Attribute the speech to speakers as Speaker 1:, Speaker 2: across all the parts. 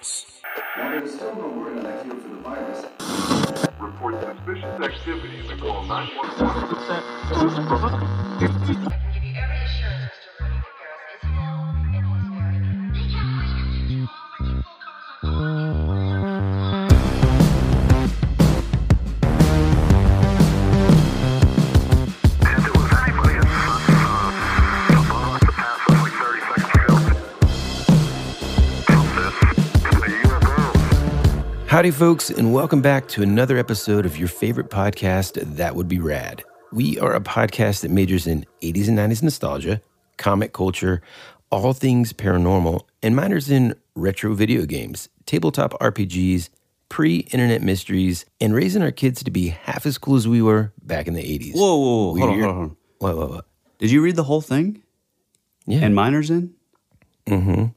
Speaker 1: Files.
Speaker 2: While there's still no word on a cure for the virus,
Speaker 3: report suspicious activity and call 911.
Speaker 4: Howdy, folks, and welcome back to another episode of your favorite podcast, That Would Be Rad. We are a podcast that majors in 80s and 90s nostalgia, comic culture, all things paranormal, and minors in retro video games, tabletop RPGs, pre internet mysteries, and raising our kids to be half as cool as we were back in the 80s.
Speaker 5: Whoa, whoa, whoa. Hold on, hold on.
Speaker 4: What, what, what?
Speaker 5: Did you read the whole thing?
Speaker 4: Yeah.
Speaker 5: And minors in?
Speaker 4: mm-hmm.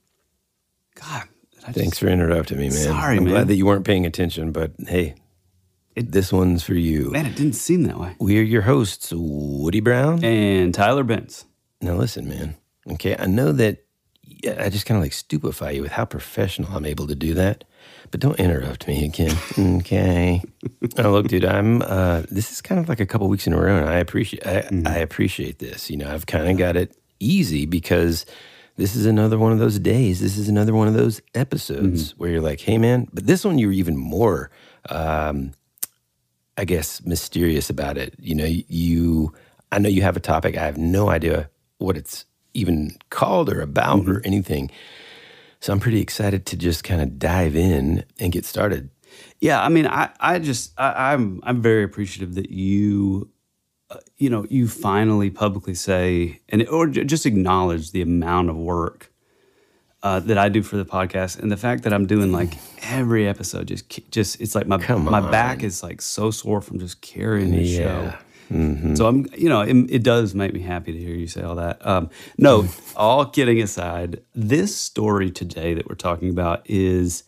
Speaker 5: God. Did I just-
Speaker 4: Thanks for interrupting me, man.
Speaker 5: Sorry,
Speaker 4: I'm
Speaker 5: man.
Speaker 4: glad that you weren't paying attention, but hey,
Speaker 5: It-
Speaker 4: this one's for you.
Speaker 5: Man, it didn't seem that way.
Speaker 4: We're your hosts, Woody Brown.
Speaker 5: And Tyler Benz.
Speaker 4: Now, listen, man. Okay, I know that I just kind of like stupefy you with how professional I'm able to do that, but don't interrupt me again. Okay. oh, look, dude, I'm. Uh, this is kind of like a couple weeks in a row, and I appreciate. I, I appreciate this. You know, I've kind of got it easy because this is another one of those days. This is another one of those episodes where you're like, hey, man. But this one, you're even more. Um, I guess, mysterious about it. You know, you, I know you have a topic. I have no idea what it's even called or about or anything. So I'm pretty excited to just kind of dive in and get started.
Speaker 5: Yeah, I mean, I, I just, I, I'm, I'm very appreciative that you, you know, you finally publicly say, and or just acknowledge the amount of work uh, that I do for the podcast, and the fact that I'm doing like every episode, just, just, it's like my, my back is like so sore from just carrying this
Speaker 4: Yeah.
Speaker 5: show. So I'm, you know, it, it does make me happy to hear you say all that. Um, no, all kidding aside, this story today that we're talking about is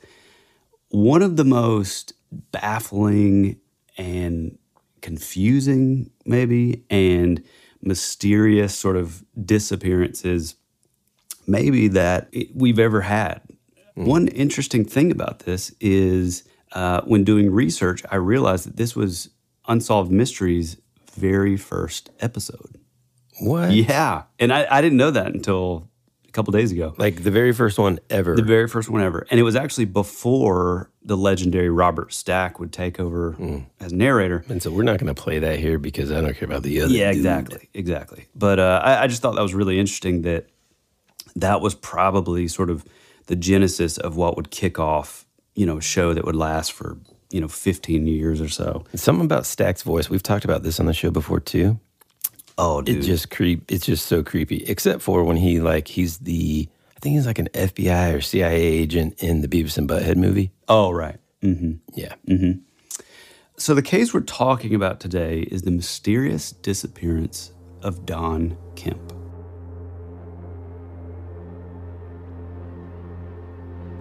Speaker 5: one of the most baffling and confusing, maybe, and mysterious sort of disappearances, maybe that we've ever had. One interesting thing about this is uh, when doing research, I realized that this was Unsolved Mysteries' very first episode.
Speaker 4: What?
Speaker 5: Yeah. And I, I didn't know that until a couple days ago.
Speaker 4: Like the very first one ever.
Speaker 5: The very first one ever. And it was actually before the legendary Robert Stack would take over as narrator.
Speaker 4: and so we're not going to play that here because I don't care about the other.
Speaker 5: Yeah,
Speaker 4: dude.
Speaker 5: exactly. Exactly. But uh, I, I just thought that was really interesting that that was probably sort of the genesis of what would kick off, you know, a show that would last for, you know, 15 years or so.
Speaker 4: Something about Stack's voice. We've talked about this on the show before too.
Speaker 5: Oh,
Speaker 4: It just creep. It's just so creepy. Except for when he like he's the. I think he's like an FBI or CIA agent in the Beavis and Butthead movie.
Speaker 5: oh, right. Mm-hmm.
Speaker 4: Yeah. Mm-hmm.
Speaker 5: So, the case we're talking about today is the mysterious disappearance of Don Kemp.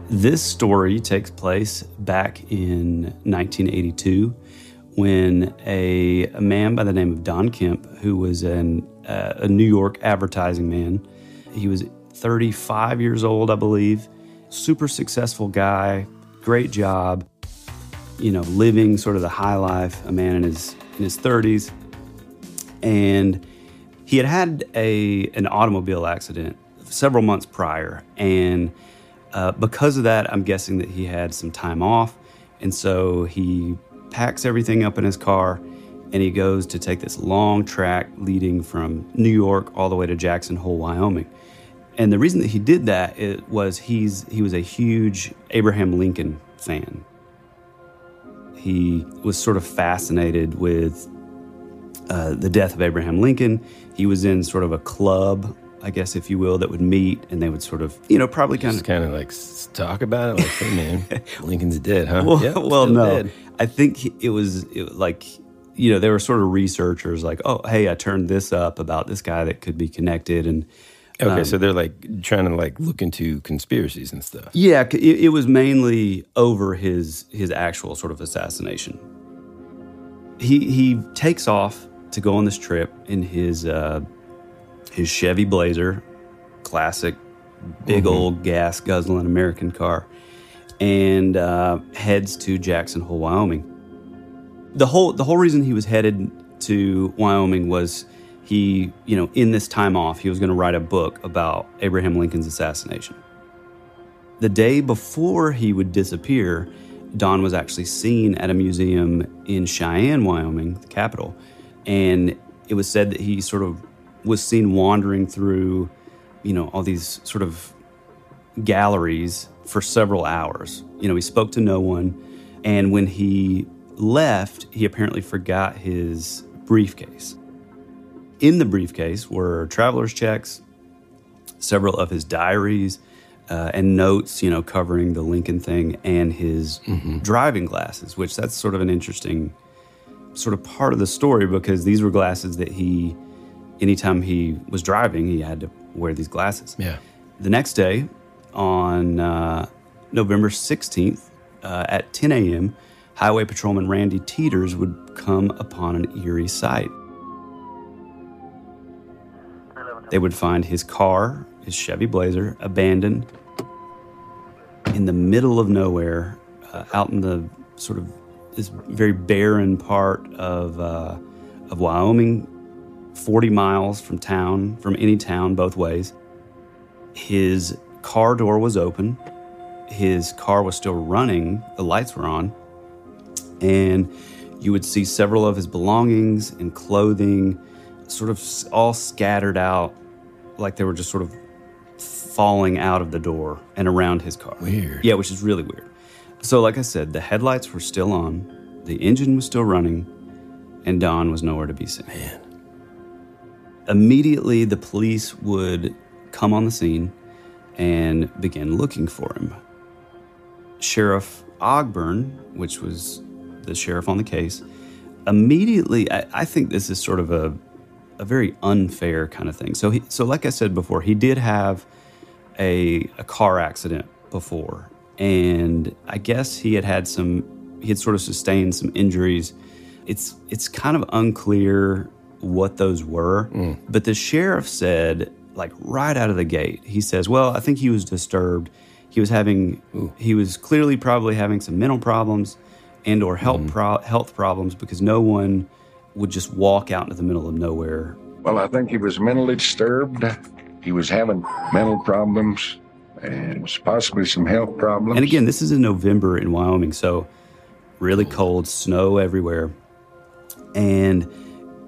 Speaker 5: This story takes place back in 1982 when a, a man by the name of Don Kemp, who was an, uh, a New York advertising man, he was 35 years old, I believe, super successful guy, great job, you know, living sort of the high life, a man in his in his 30s, and he had had a an automobile accident several months prior, and uh, because of that, I'm guessing that he had some time off, and so he packs everything up in his car, and he goes to take this long track leading from New York all the way to Jackson Hole, Wyoming. And the reason that he did that was he's he was a huge Abraham Lincoln fan. He was sort of fascinated with uh, the death of Abraham Lincoln. He was in sort of a club, I guess, if you will, that would meet and they would sort of, you know, probably kind
Speaker 4: Just
Speaker 5: of.
Speaker 4: kind of like talk about it. Like, hey man, Lincoln's dead, huh?
Speaker 5: Well, well no.
Speaker 4: dead.
Speaker 5: I think it was it, was like, you know, they were sort of researchers like, oh, hey, I turned this up about this guy that could be connected. And
Speaker 4: Okay,
Speaker 5: um,
Speaker 4: so they're like trying to like look into conspiracies and stuff.
Speaker 5: Yeah, it, it was mainly over his his actual sort of assassination. He he takes off to go on this trip in his uh, his Chevy Blazer, classic, big old gas guzzling American car, and uh, heads to Jackson Hole, Wyoming. The whole the whole reason he was headed to Wyoming was he, you know, in this time off, he was going to write a book about Abraham Lincoln's assassination. The day before he would disappear, Don was actually seen at a museum in Cheyenne, Wyoming, the capital, and it was said that he sort of was seen wandering through, you know, all these sort of galleries for several hours. You know, he spoke to no one, and when he left, he apparently forgot his briefcase. In the briefcase were traveler's checks, several of his diaries, uh, and notes, you know, covering the Lincoln thing, and his driving glasses, which that's sort of an interesting sort of part of the story because these were glasses that he, anytime he was driving, he had to wear these glasses.
Speaker 4: Yeah.
Speaker 5: The next day, on uh, November 16th uh, at 10 a.m., Highway Patrolman Randy Teeters would come upon an eerie sight. They would find his car, his Chevy Blazer, abandoned in the middle of nowhere, uh, out in the sort of this very barren part of uh, of Wyoming, 40 miles from town, from any town, both ways. His car door was open. His car was still running. The lights were on. And you would see several of his belongings and clothing sort of all scattered out like they were just sort of falling out of the door and around his car.
Speaker 4: Weird.
Speaker 5: Yeah, which is really weird. So, like I said, the headlights were still on, the engine was still running, and Don was nowhere to be seen.
Speaker 4: Man.
Speaker 5: Immediately, the police would come on the scene and begin looking for him. Sheriff Ogburn, which was the sheriff on the case, immediately, I, I think this is sort of a, a very unfair kind of thing. So, he, so like I said before, he did have a, a car accident before, and I guess he had had some, he had sort of sustained some injuries. It's it's kind of unclear what those were, mm. but the sheriff said, like right out of the gate, he says, "Well, I think he was disturbed. He was having, he was clearly probably having some mental problems and or health mm. pro- health problems because no one would just walk out into the middle of nowhere
Speaker 1: Well, I think he was mentally disturbed. He was having mental problems and possibly some health problems.
Speaker 5: And again, this is in November in Wyoming, so really cold, snow everywhere. And,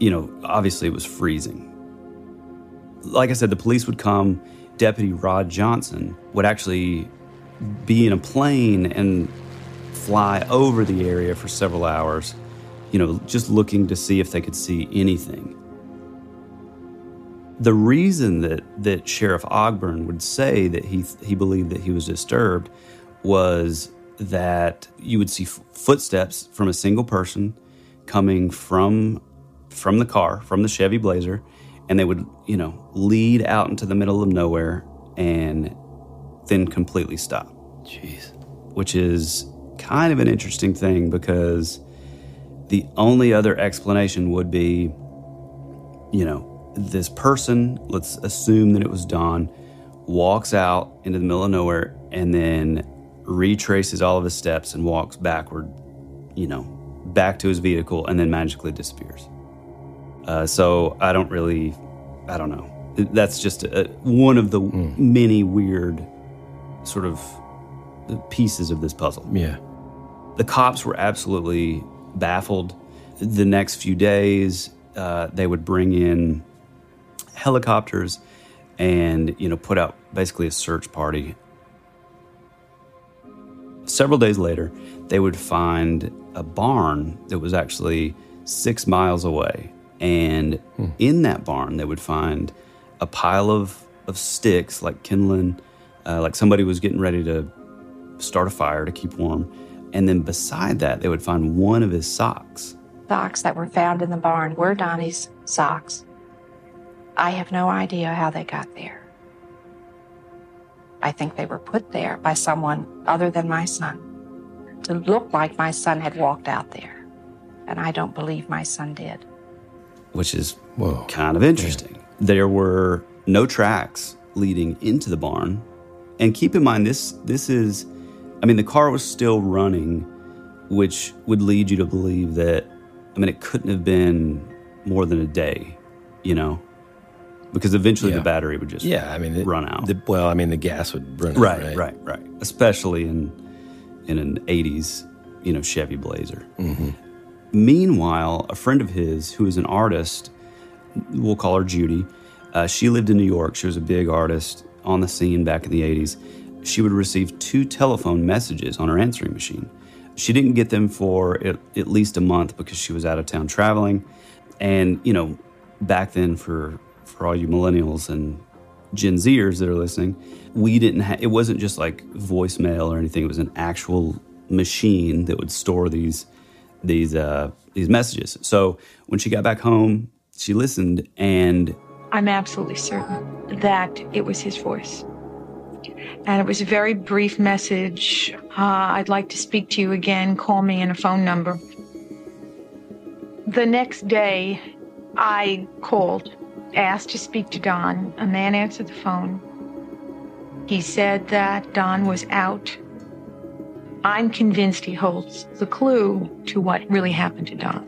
Speaker 5: you know, obviously it was freezing. Like I said, the police would come. Deputy Rod Johnson would actually be in a plane and fly over the area for several hours, you know, just looking to see if they could see anything. The reason that, that Sheriff Ogburn would say that he, he believed that he was disturbed was that you would see f- footsteps from a single person coming from from the car, from the Chevy Blazer, and they would, you know, lead out into the middle of nowhere and then completely stop
Speaker 4: Jeez.
Speaker 5: which is kind of an interesting thing because the only other explanation would be, you know, this person, let's assume that it was Don, walks out into the middle of nowhere and then retraces all of his steps and walks backward, you know, back to his vehicle and then magically disappears. Uh, so I don't really, I don't know. That's just a, one of the many weird sort of pieces of this puzzle.
Speaker 4: Yeah.
Speaker 5: The cops were absolutely baffled. The next few days, uh, they would bring in helicopters and you know put out basically a search party. Several days later, they would find a barn that was actually six miles away, and in that barn, they would find a pile of of sticks, like kindling, uh, like somebody was getting ready to start a fire to keep warm. And then beside that, they would find one of his socks.
Speaker 6: Socks that were found in the barn were Donnie's socks. I have no idea how they got there. I think they were put there by someone other than my son to look like my son had walked out there. And I don't believe my son did.
Speaker 5: which is
Speaker 4: Whoa.
Speaker 5: kind of interesting. There were no tracks leading into the barn, and keep in mind this this is I mean, the car was still running, which would lead you to believe that, I mean, it couldn't have been more than a day, you know? Because eventually
Speaker 4: Yeah.
Speaker 5: the battery would just
Speaker 4: Yeah, I mean, it,
Speaker 5: run out.
Speaker 4: The, well, I mean, the gas would run out.
Speaker 5: right,
Speaker 4: Right,
Speaker 5: right, right, Especially in in an '80s, you know, Chevy Blazer. Meanwhile, a friend of his who is an artist, we'll call her Judy. Uh, she lived in New York. She was a big artist on the scene back in the '80s. She would receive two telephone messages on her answering machine. She didn't get them for at, least a month because she was out of town traveling. And you know, back then for for all you millennials and Gen Zers that are listening, we didn't have it wasn't just like voicemail or anything. It was an actual machine that would store these these uh, these messages. So when she got back home, she listened and
Speaker 7: I'm absolutely certain that it was his voice. And it was a very brief message. Uh, I'd like to speak to you again. Call me in a phone number. The next day, I called, asked to speak to Don. A man answered the phone. He said that Don was out. I'm convinced he holds the clue to what really happened to Don.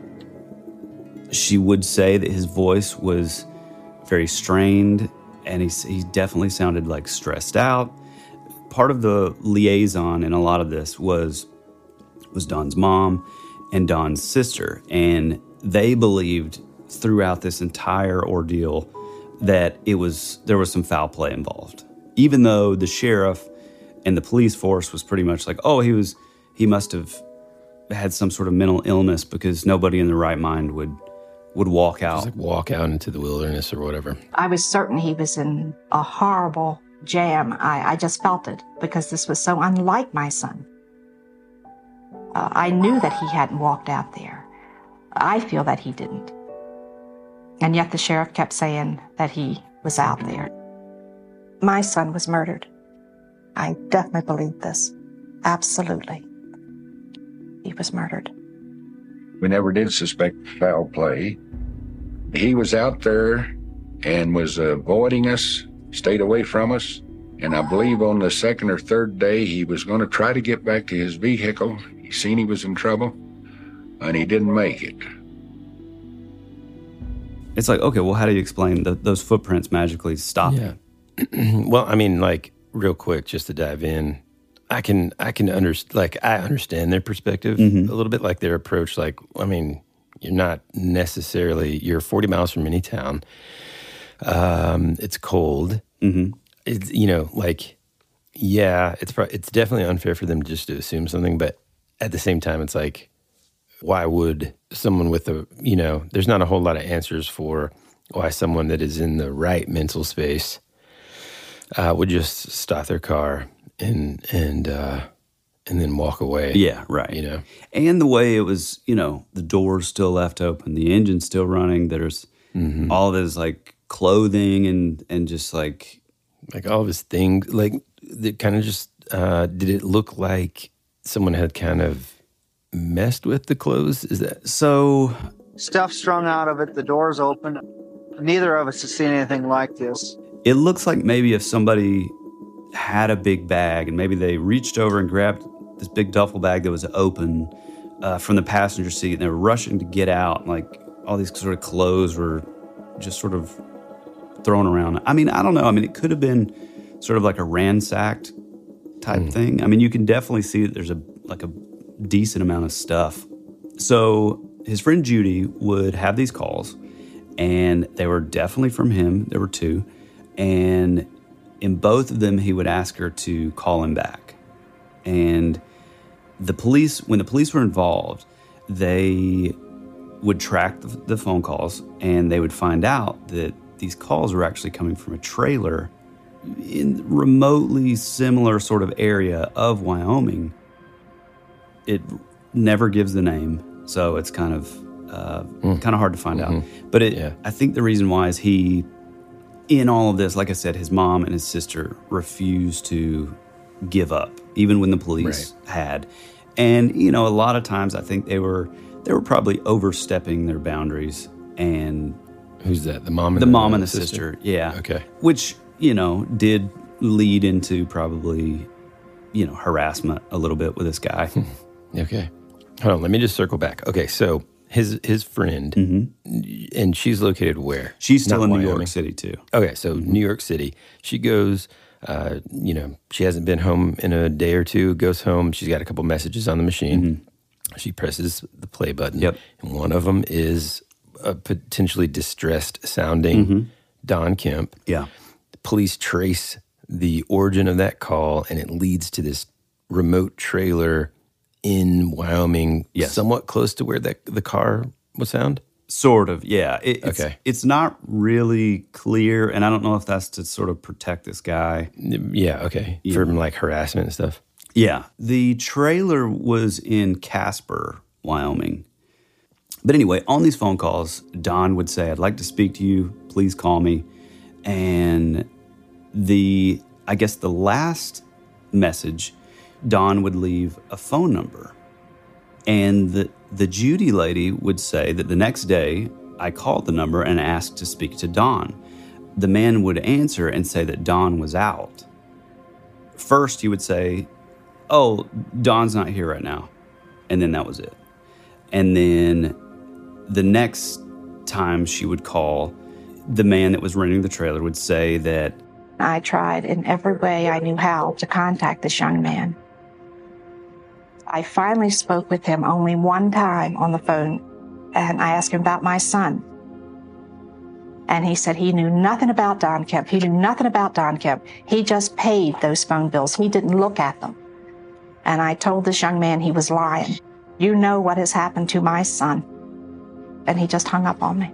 Speaker 5: she would say that his voice was very strained and he, he definitely sounded like stressed out. Part of the liaison in a lot of this was was Don's mom and Don's sister, and they believed throughout this entire ordeal that it was there was some foul play involved. Even though the sheriff and the police force was pretty much like, oh, he was he must have had some sort of mental illness because nobody in the right mind would would walk out.
Speaker 4: Just like walk out into the wilderness or whatever.
Speaker 6: I was certain he was in a horrible jam. I, I just felt it because this was so unlike my son. Uh, I knew that he hadn't walked out there. I feel that he didn't. And yet the sheriff kept saying that he was out there. My son was murdered. I definitely believe this. Absolutely. He was murdered.
Speaker 1: We never did suspect foul play. He was out there and was avoiding us, stayed away from us. And I believe on the second or third day, he was going to try to get back to his vehicle. He seen he was in trouble, and he didn't make it.
Speaker 5: It's like, okay, well, how do you explain that those footprints magically stop?
Speaker 4: Yeah. well, I mean, like real quick, just to dive in, I can I can understand like I understand their perspective a little bit, like their approach. Like, I mean, you're not necessarily you're 40 miles from any town. Um, it's cold.
Speaker 5: Mm-hmm.
Speaker 4: It's you know like yeah, it's pro- it's definitely unfair for them just to assume something, but at the same time, it's like why would someone with a you know there's not a whole lot of answers for why someone that is in the right mental space uh, would just stop their car and and uh, and then walk away.
Speaker 5: Yeah, right.
Speaker 4: You know,
Speaker 5: And the way it was, you know, the doors still left open, the engine's still running. There's all this like clothing and and just like
Speaker 4: like all of his things, like it kind of just uh, did it look like someone had kind of messed with the clothes? Is that
Speaker 5: so.
Speaker 8: Stuff strung out of it, the doors open. Neither of us has seen anything like this.
Speaker 5: It looks like maybe if somebody had a big bag and maybe they reached over and grabbed this big duffel bag that was open uh, from the passenger seat and they were rushing to get out. Like all these sort of clothes were just sort of thrown around. I mean, I don't know. I mean, it could have been sort of like a ransacked type thing. I mean, you can definitely see that there's a like a decent amount of stuff. So his friend Judy would have these calls, and they were definitely from him. There were two, and in both of them, he would ask her to call him back. And the police, when the police were involved, they would track the, the phone calls, and they would find out that these calls were actually coming from a trailer in remotely similar sort of area of Wyoming. It never gives the name, so it's kind of uh, kind of hard to find out. But it,
Speaker 4: Yeah.
Speaker 5: I think the reason why is he, in all of this, like I said, his mom and his sister refused to give up, even when the police had. And you know, a lot of times I think they were they were probably overstepping their boundaries and
Speaker 4: who's that? The mom and
Speaker 5: the mom and the sister. Yeah.
Speaker 4: Okay.
Speaker 5: Which, you know, did lead into probably you know, harassment a little bit with this guy.
Speaker 4: Okay. Hold on. Let me just circle back. Okay. So his his friend, and she's located where?
Speaker 5: Mm-hmm. She's still
Speaker 4: Not
Speaker 5: in New York City too.
Speaker 4: Okay. So New York City. She goes. Uh, you know, she hasn't been home in a day or two. Goes home. She's got a couple messages on the machine. She presses the play button.
Speaker 5: Yep.
Speaker 4: And one of them is a potentially distressed sounding Don Kemp.
Speaker 5: Yeah.
Speaker 4: police trace the origin of that call and it leads to this remote trailer in Wyoming,
Speaker 5: Yes.
Speaker 4: somewhat close to where that the car was found.
Speaker 5: Sort of, yeah. It, it's,
Speaker 4: Okay.
Speaker 5: It's not really clear, and I don't know if that's to sort of protect this guy.
Speaker 4: Yeah, okay. From like harassment and stuff.
Speaker 5: Yeah. The trailer was in Casper, Wyoming. But anyway, on these phone calls, Don would say, I'd like to speak to you. Please call me. And the, I guess the last message, Don would leave a phone number. And the, the Judy lady would say that the next day, I called the number and asked to speak to Don. The man would answer and say that Don was out. First, he would say, Oh, Don's not here right now. And then that was it. And then the next time she would call, the man that was renting the trailer would say that
Speaker 6: I tried in every way I knew how to contact this young man. I finally spoke with him only one time on the phone, and I asked him about my son. And he said he knew nothing about Don Kemp. He knew nothing about Don Kemp. He just paid those phone bills. He didn't look at them. And I told this young man he was lying. You know what has happened to my son. And he just hung up on me.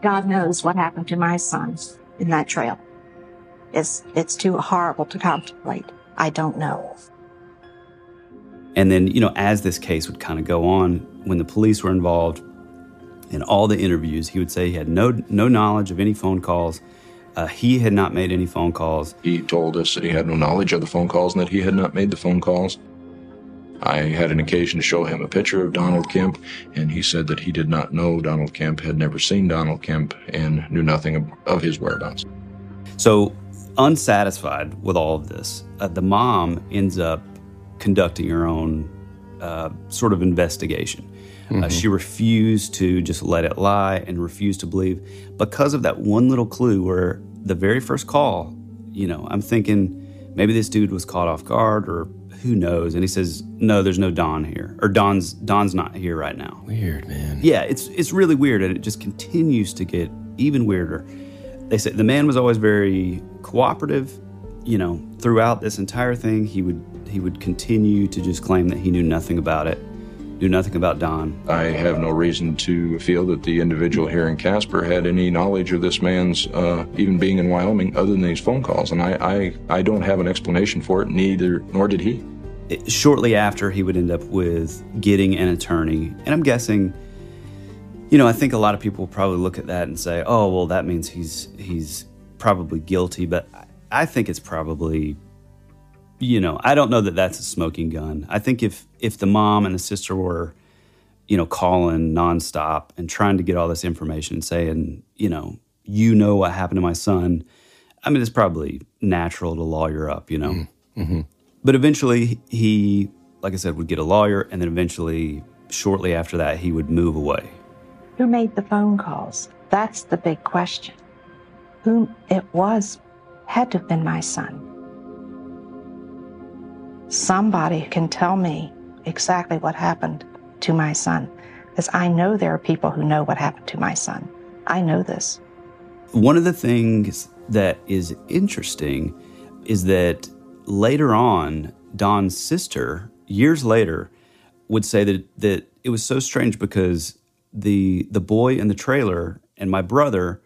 Speaker 6: God knows what happened to my son in that trail. It's, it's too horrible to contemplate. I don't know.
Speaker 5: And then, you know, as this case would kind of go on, when the police were involved in all the interviews, he would say he had no no knowledge of any phone calls. Uh, he had not made any phone calls.
Speaker 9: He told us that he had no knowledge of the phone calls and that he had not made the phone calls. I had an occasion to show him a picture of Donald Kemp, and he said that he did not know Donald Kemp, had never seen Donald Kemp, and knew nothing of, of his whereabouts.
Speaker 5: So, unsatisfied with all of this, uh, the mom ends up conducting her own uh, sort of investigation. Uh, she refused to just let it lie and refused to believe because of that one little clue where the very first call, you know, I'm thinking maybe this dude was caught off guard or who knows. And he says, no, there's no Don here or Don's, Don's not here right now.
Speaker 4: Weird, man.
Speaker 5: Yeah, it's it's really weird, and it just continues to get even weirder. They said the man was always very cooperative. You know, throughout this entire thing, he would he would continue to just claim that he knew nothing about it, knew nothing about Don.
Speaker 9: I have no reason to feel that the individual here in Casper had any knowledge of this man's uh, even being in Wyoming other than these phone calls, and I, I, I don't have an explanation for it, neither nor did he.
Speaker 5: It- shortly after, he would end up with getting an attorney, and I'm guessing. You know, I think a lot of people probably look at that and say, "Oh, well, that means he's he's probably guilty." But I- think it's probably you know, I don't know that that's a smoking gun. I think if if the mom and the sister were, you know, calling nonstop and trying to get all this information, and saying, you know, you know what happened to my son, I mean, it's probably natural to lawyer up, you know. Mm-hmm. Mm-hmm. But eventually, he, like I said, would get a lawyer, and then eventually, shortly after that, he would move away.
Speaker 6: Who made the phone calls? That's the big question. Who it was had to have been my son. Somebody can tell me exactly what happened to my son. Because I know there are people who know what happened to my son. I know this.
Speaker 5: One of the things that is interesting is that later on, Don's sister, years later, would say that that it was so strange because the the boy in the trailer and my brother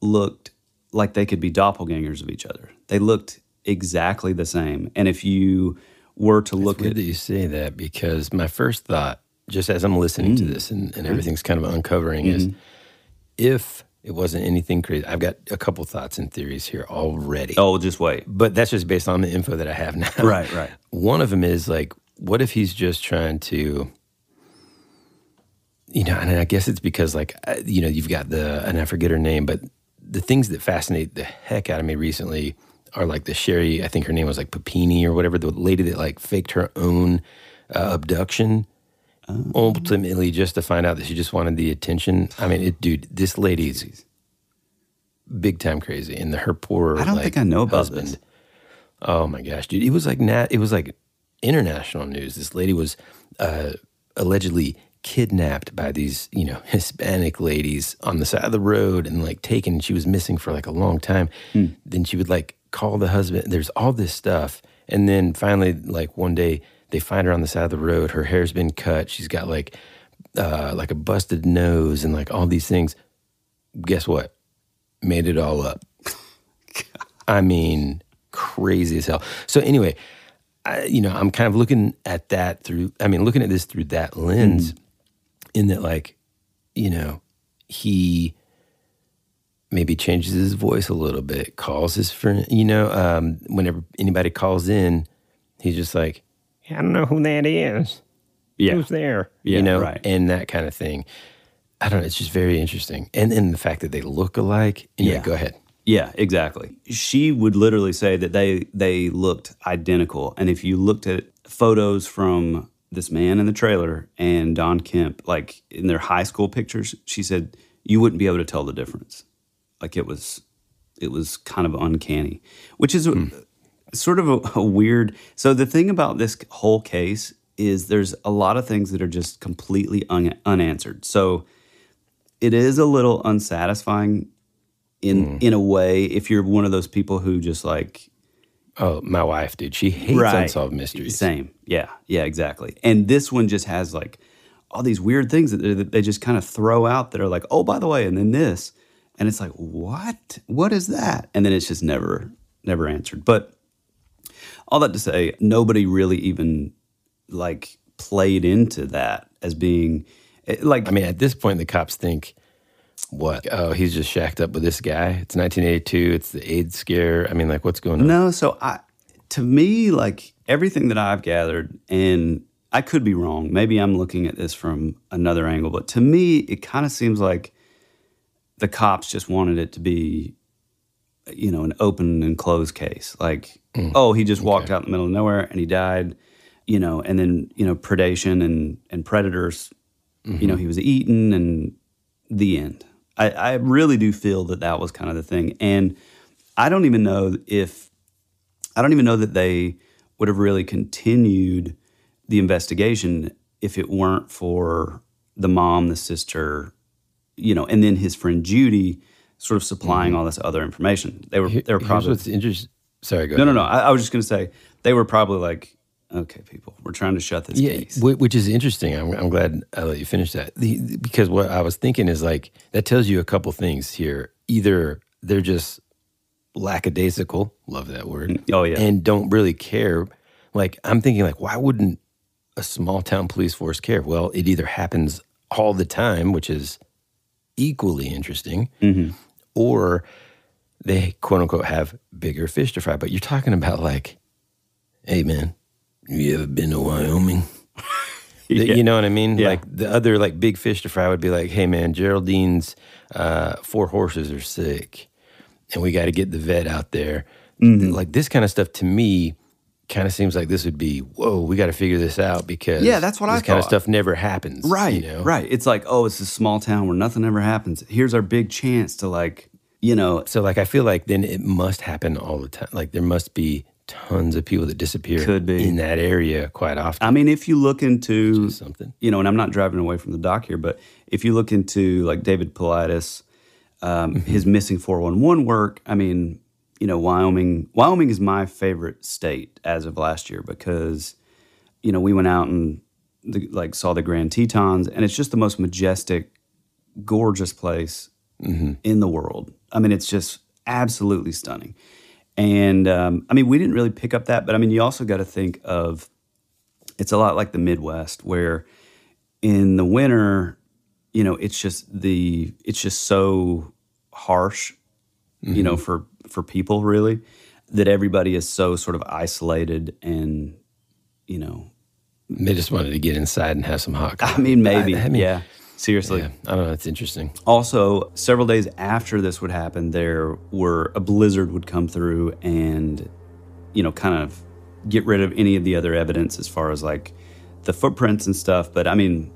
Speaker 5: looked like they could be doppelgangers of each other. They looked exactly the same. And if you were to look
Speaker 4: Weird
Speaker 5: at
Speaker 4: that you say that because my first thought, just as I'm listening
Speaker 5: Mm.
Speaker 4: to this and, and everything's kind of uncovering, is
Speaker 5: Mm-hmm.
Speaker 4: if it wasn't anything crazy, I've got a couple thoughts and theories here already.
Speaker 5: oh, just wait.
Speaker 4: But that's just based on the info that I have now.
Speaker 5: Right, right.
Speaker 4: One of them is like, what if he's just trying to, you know, and I guess it's because like, uh, you know, you've got the, and I forget her name, but the things that fascinate the heck out of me recently are like the Sherri, I think her name was like Papini or whatever, the lady that like faked her own uh, abduction. Ultimately, just to find out that she just wanted the attention. I mean, it, dude, this lady's big time crazy, and the, her poor.
Speaker 5: I don't
Speaker 4: like,
Speaker 5: think I know about
Speaker 4: husband.
Speaker 5: this.
Speaker 4: Oh my gosh, dude! It was like nat. It was like international news. This lady was uh, allegedly kidnapped by these, you know, Hispanic ladies on the side of the road and like taken. She was missing for like a long time. Then she would like call the husband. There's all this stuff, and then finally, like one day, they find her on the side of the road. Her hair's been cut. She's got like, uh, like a busted nose and like all these things. Guess what? Made it all up. I mean, crazy as hell. So anyway, I, you know, I'm kind of looking at that through. I mean, looking at this through that lens, in that, like, you know, he maybe changes his voice a little bit, calls his friend. You know, um, whenever anybody calls in, he's just like, I don't know who that is.
Speaker 5: Yeah.
Speaker 4: Who's there?
Speaker 5: Yeah,
Speaker 4: you know,
Speaker 5: right.
Speaker 4: and that kind of thing. I don't know. It's just very interesting, and and the fact that they look alike. And yeah,
Speaker 5: Yeah.
Speaker 4: go ahead.
Speaker 5: Yeah, exactly. She would literally say that they they looked identical, and if you looked at photos from this man in the trailer and Don Kemp, like in their high school pictures, she said you wouldn't be able to tell the difference. Like it was, it was kind of uncanny, which is a, hmm. sort of a, a weird. So the thing about this whole case is there's a lot of things that are just completely un, unanswered. So it is a little unsatisfying in hmm. in a way if you're one of those people who just like
Speaker 4: Oh, my wife, dude. She hates unsolved mysteries.
Speaker 5: Same. Yeah. Yeah, exactly. And this one just has like all these weird things that they, that they just kind of throw out that are like, oh, by the way, and then this. And it's like, what? What is that? And then it's just never, never answered. But all that to say, nobody really even like played into that as being eh, like,
Speaker 4: I mean, at this point, the cops think, what? Oh, he's just shacked up with this guy. It's 1982. It's the AIDS scare. I mean, like, what's going on?
Speaker 5: No, so I to me like everything that I've gathered and I could be wrong. Maybe I'm looking at this from another angle, but to me it kind of seems like the cops just wanted it to be you know, an open and closed case. Like, mm. oh, he just walked out in the middle of nowhere and he died, you know, and then, you know, predation and and predators, you know, mm-hmm. he was eaten and the end. I, I really do feel that that was kind of the thing. And I don't even know if, I don't even know that they would have really continued the investigation if it weren't for the mom, the sister, you know, and then his friend Judy sort of supplying all this other information. They were, they were
Speaker 4: Mm-hmm. Here's
Speaker 5: probably,
Speaker 4: what's interesting. Sorry, go
Speaker 5: no,
Speaker 4: ahead.
Speaker 5: no, no. I, I was just going to say, they were probably like, okay, people, we're trying to shut this
Speaker 4: Yeah,
Speaker 5: case.
Speaker 4: whi- which is interesting. I'm, I'm glad I let you finish that. The, the- because what I was thinking is like, that tells you a couple things here. Either they're just lackadaisical, love that word.
Speaker 5: Oh, yeah.
Speaker 4: And don't really care. Like, I'm thinking, like, why wouldn't a small town police force care? Well, it either happens all the time, which is equally interesting,
Speaker 5: Mm-hmm.
Speaker 4: or they quote unquote have bigger fish to fry. But you're talking about like, hey man, you ever been to Wyoming? The-
Speaker 5: Yeah.
Speaker 4: You know what I mean?
Speaker 5: Yeah.
Speaker 4: Like the other like big fish to fry would be like, hey man, Geraldine's uh, four horses are sick, and we got to get the vet out there.
Speaker 5: Mm-hmm.
Speaker 4: Like this kind of stuff to me kind of seems like this would be whoa, we got to figure this out because
Speaker 5: Yeah, that's what I
Speaker 4: this kind of stuff never happens,
Speaker 5: Right,
Speaker 4: You know?
Speaker 5: right. It's like, oh, it's a small town where nothing ever happens. Here's our big chance to like, you know,
Speaker 4: So like I feel like then it must happen all the time. Like there must be tons of people that disappear
Speaker 5: Could be.
Speaker 4: in that area quite often.
Speaker 5: I mean, if you look into
Speaker 4: something.
Speaker 5: you know, and I'm not driving away from the dock here, but if you look into like David Paulides, um,
Speaker 4: Mm-hmm.
Speaker 5: his missing 411 work, I mean, you know, Wyoming, Wyoming is my favorite state as of last year because, you know, we went out and the, like saw the Grand Tetons, and it's just the most majestic, gorgeous place
Speaker 4: Mm-hmm.
Speaker 5: in the world. I mean, it's just absolutely stunning. And um, I mean, we didn't really pick up that, but I mean, you also got to think of it's a lot like the Midwest, where in the winter, you know, it's just the it's just so harsh, you know, for for people really, that everybody is so sort of isolated and you know,
Speaker 4: They just wanted to get inside and have some hot.
Speaker 5: I mean, maybe,
Speaker 4: I, I mean,
Speaker 5: yeah. Seriously.
Speaker 4: Yeah, I don't know. It's interesting.
Speaker 5: Also, several days after this would happen, there were a blizzard would come through and, you know, kind of get rid of any of the other evidence as far as like the footprints and stuff. But I mean,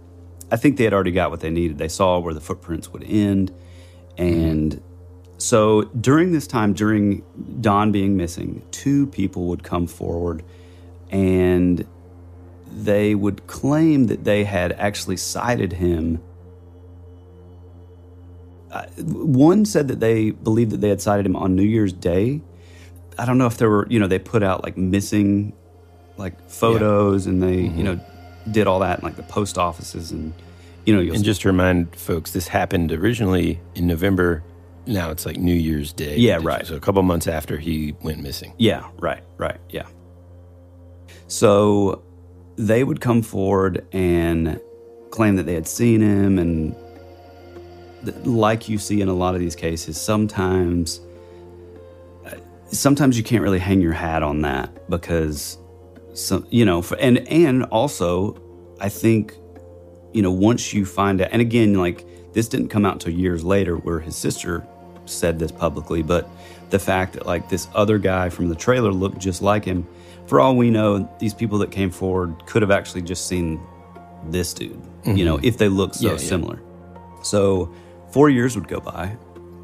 Speaker 5: I think they had already got what they needed. They saw where the footprints would end. And so during this time, during Don being missing, two people would come forward and they would claim that they had actually sighted him. Uh, one said that they believed that they had sighted him on New Year's Day. I don't know if there were, you know, they put out like missing like photos and they, you know, did all that in like the post offices and, you know, you'll
Speaker 4: And just to remind folks, this happened originally in November. Now it's like New Year's Day.
Speaker 5: Yeah, right.
Speaker 4: So a couple months after he went missing.
Speaker 5: Yeah, right, right, yeah. So they would come forward and claim that they had seen him, and like you see in a lot of these cases, sometimes, sometimes you can't really hang your hat on that because, some, you know, for, and and also, I think, you know, once you find out, and again, like this didn't come out until years later, where his sister said this publicly, but the fact that like this other guy from the trailer looked just like him, for all we know, these people that came forward could have actually just seen this dude, you know, mm-hmm. if they look so
Speaker 4: Yeah, yeah.
Speaker 5: similar. So four years would go by,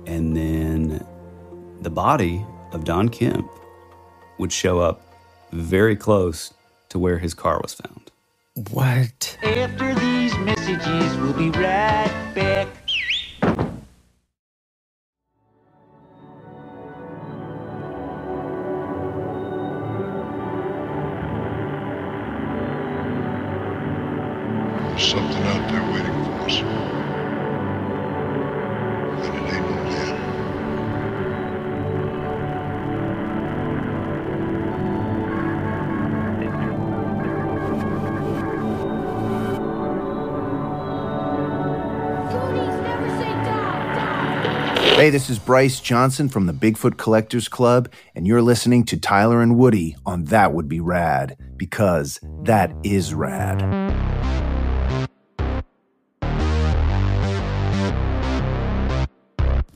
Speaker 5: and then the body of Don Kemp would show up very close to where his car was found.
Speaker 4: What?
Speaker 10: After these messages, we'll be right back.
Speaker 11: Is Bryce Johnson from the Bigfoot Collectors Club, and you're listening to Tyler and Woody on That Would Be Rad, because that is rad.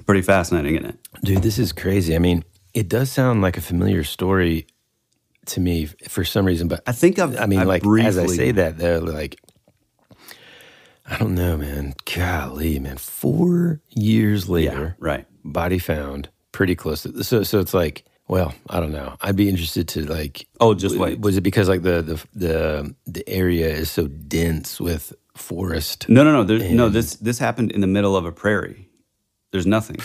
Speaker 5: Pretty fascinating, isn't it?
Speaker 4: Dude, this is crazy. I mean, it does sound like a familiar story to me for some reason, but
Speaker 5: I think I've.
Speaker 4: I mean,
Speaker 5: I've
Speaker 4: like as I say that, they're like, I don't know, man. Golly, man. Four years later,
Speaker 5: right?
Speaker 4: Body found pretty close to. So, so it's like, well, I don't know. I'd be interested to like.
Speaker 5: Oh, just
Speaker 4: w-
Speaker 5: wait.
Speaker 4: Was it because like the the the the area is so dense with forest?
Speaker 5: No, no, no. There's, no, this this happened in the middle of a prairie. There's nothing.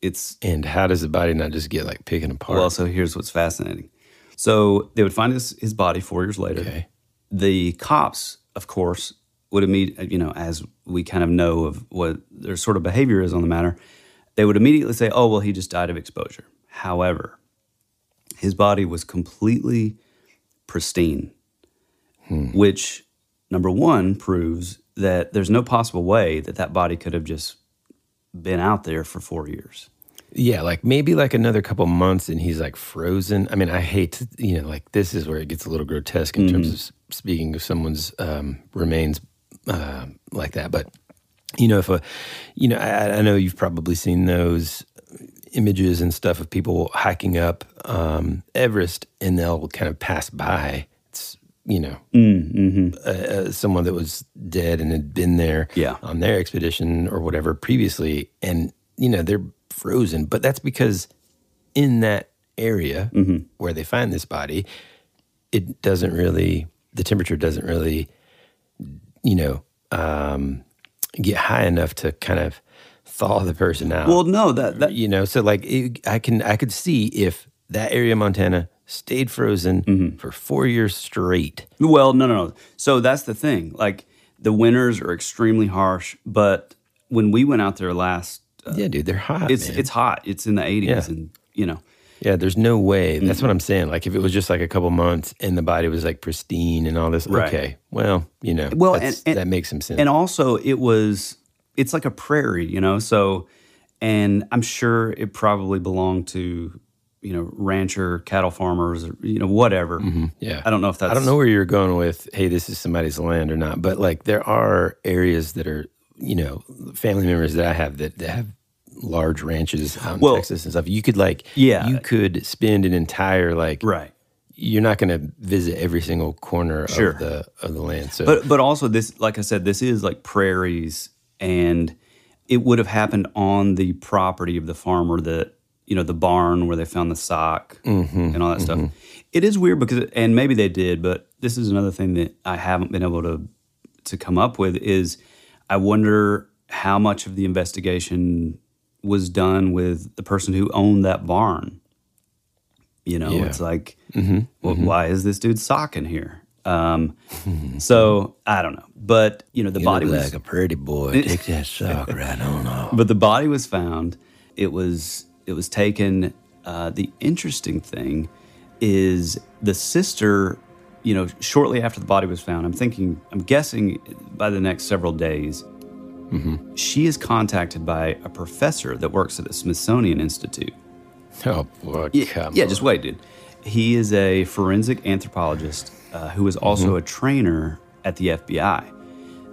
Speaker 5: It's
Speaker 4: And how does the body not just get like picking apart?
Speaker 5: well. So here's what's fascinating. So they would find his his body four years later.
Speaker 4: Okay.
Speaker 5: The cops, of course, would immediately, you know, as we kind of know of what their sort of behavior is on the matter, they would immediately say, "Oh, well, he just died of exposure." However, his body was completely pristine, which number one proves that there's no possible way that that body could have just been out there for four years.
Speaker 4: Yeah, like maybe like another couple months and he's like frozen. I mean, I hate to, you know, like this is where it gets a little grotesque in terms of speaking of someone's um, remains uh, like that. But, you know, if a, you know, I, I know you've probably seen those images and stuff of people hiking up um, Everest and they'll kind of pass by. It's, you know,
Speaker 5: Mm-hmm.
Speaker 4: uh, uh, someone that was dead and had been there
Speaker 5: Yeah.
Speaker 4: on their expedition or whatever previously, and you know they're frozen. But that's because in that area
Speaker 5: Mm-hmm.
Speaker 4: where they find this body, it doesn't really the temperature doesn't really, you know, um, get high enough to kind of thaw the person out.
Speaker 5: Well, no, that that
Speaker 4: you know, so like it, I can I could see if that area of Montana stayed frozen
Speaker 5: Mm-hmm.
Speaker 4: for four years straight.
Speaker 5: Well, no, no, no. So that's the thing. Like the winters are extremely harsh, but when we went out there last, uh,
Speaker 4: yeah, dude, they're hot.
Speaker 5: it's
Speaker 4: man.
Speaker 5: it's hot. It's in the 80s,
Speaker 4: Yeah.
Speaker 5: and you know,
Speaker 4: Yeah, there's no way. Mm-hmm. That's what I'm saying. Like if it was just like a couple months and the body was like pristine and all this,
Speaker 5: Right.
Speaker 4: okay. Well, you know,
Speaker 5: Well, and- and-
Speaker 4: that makes some sense.
Speaker 5: and also it was it's like a prairie, you know. So, and I'm sure it probably belonged to you know rancher cattle farmers, or, you know, whatever. Mm-hmm.
Speaker 4: yeah,
Speaker 5: I don't know if that's
Speaker 4: I don't know where you're going with. Hey, this is somebody's land or not, but like there are areas that are you know, family members that I have that, that have large ranches out in
Speaker 5: Well-
Speaker 4: Texas and stuff. You could like,
Speaker 5: Yeah.
Speaker 4: you could spend an entire like,
Speaker 5: Right.
Speaker 4: You're not going to visit every single corner
Speaker 5: Sure.
Speaker 4: of the of the land. So,
Speaker 5: But but also this, like I said, this is like prairies, and it would have happened on the property of the farmer that you know the barn where they found the sock
Speaker 4: Mhm,
Speaker 5: and all that stuff.
Speaker 4: mhm.
Speaker 5: It is weird because, and maybe they did, but this is another thing that I haven't been able to to come up with is I wonder how much of the investigation was done with the person who owned that barn. You know,
Speaker 4: Yeah.
Speaker 5: it's like,
Speaker 4: Mhm,
Speaker 5: well,
Speaker 4: mhm.
Speaker 5: why is this dude socking here? Um, so I don't know, but you know, the
Speaker 4: You
Speaker 5: body
Speaker 4: look
Speaker 5: was
Speaker 4: like a pretty boy. Take that sock right on off.
Speaker 5: But the body was found. It was it was taken. Uh, the interesting thing is the sister. You know, shortly after the body was found, I'm thinking, I'm guessing by the next several days, she is contacted by a professor that works at the Smithsonian Institute.
Speaker 4: Oh boy,
Speaker 5: Yeah, yeah just wait, dude. He is a forensic anthropologist uh, who is also
Speaker 4: Mhm.
Speaker 5: a trainer at the FBI.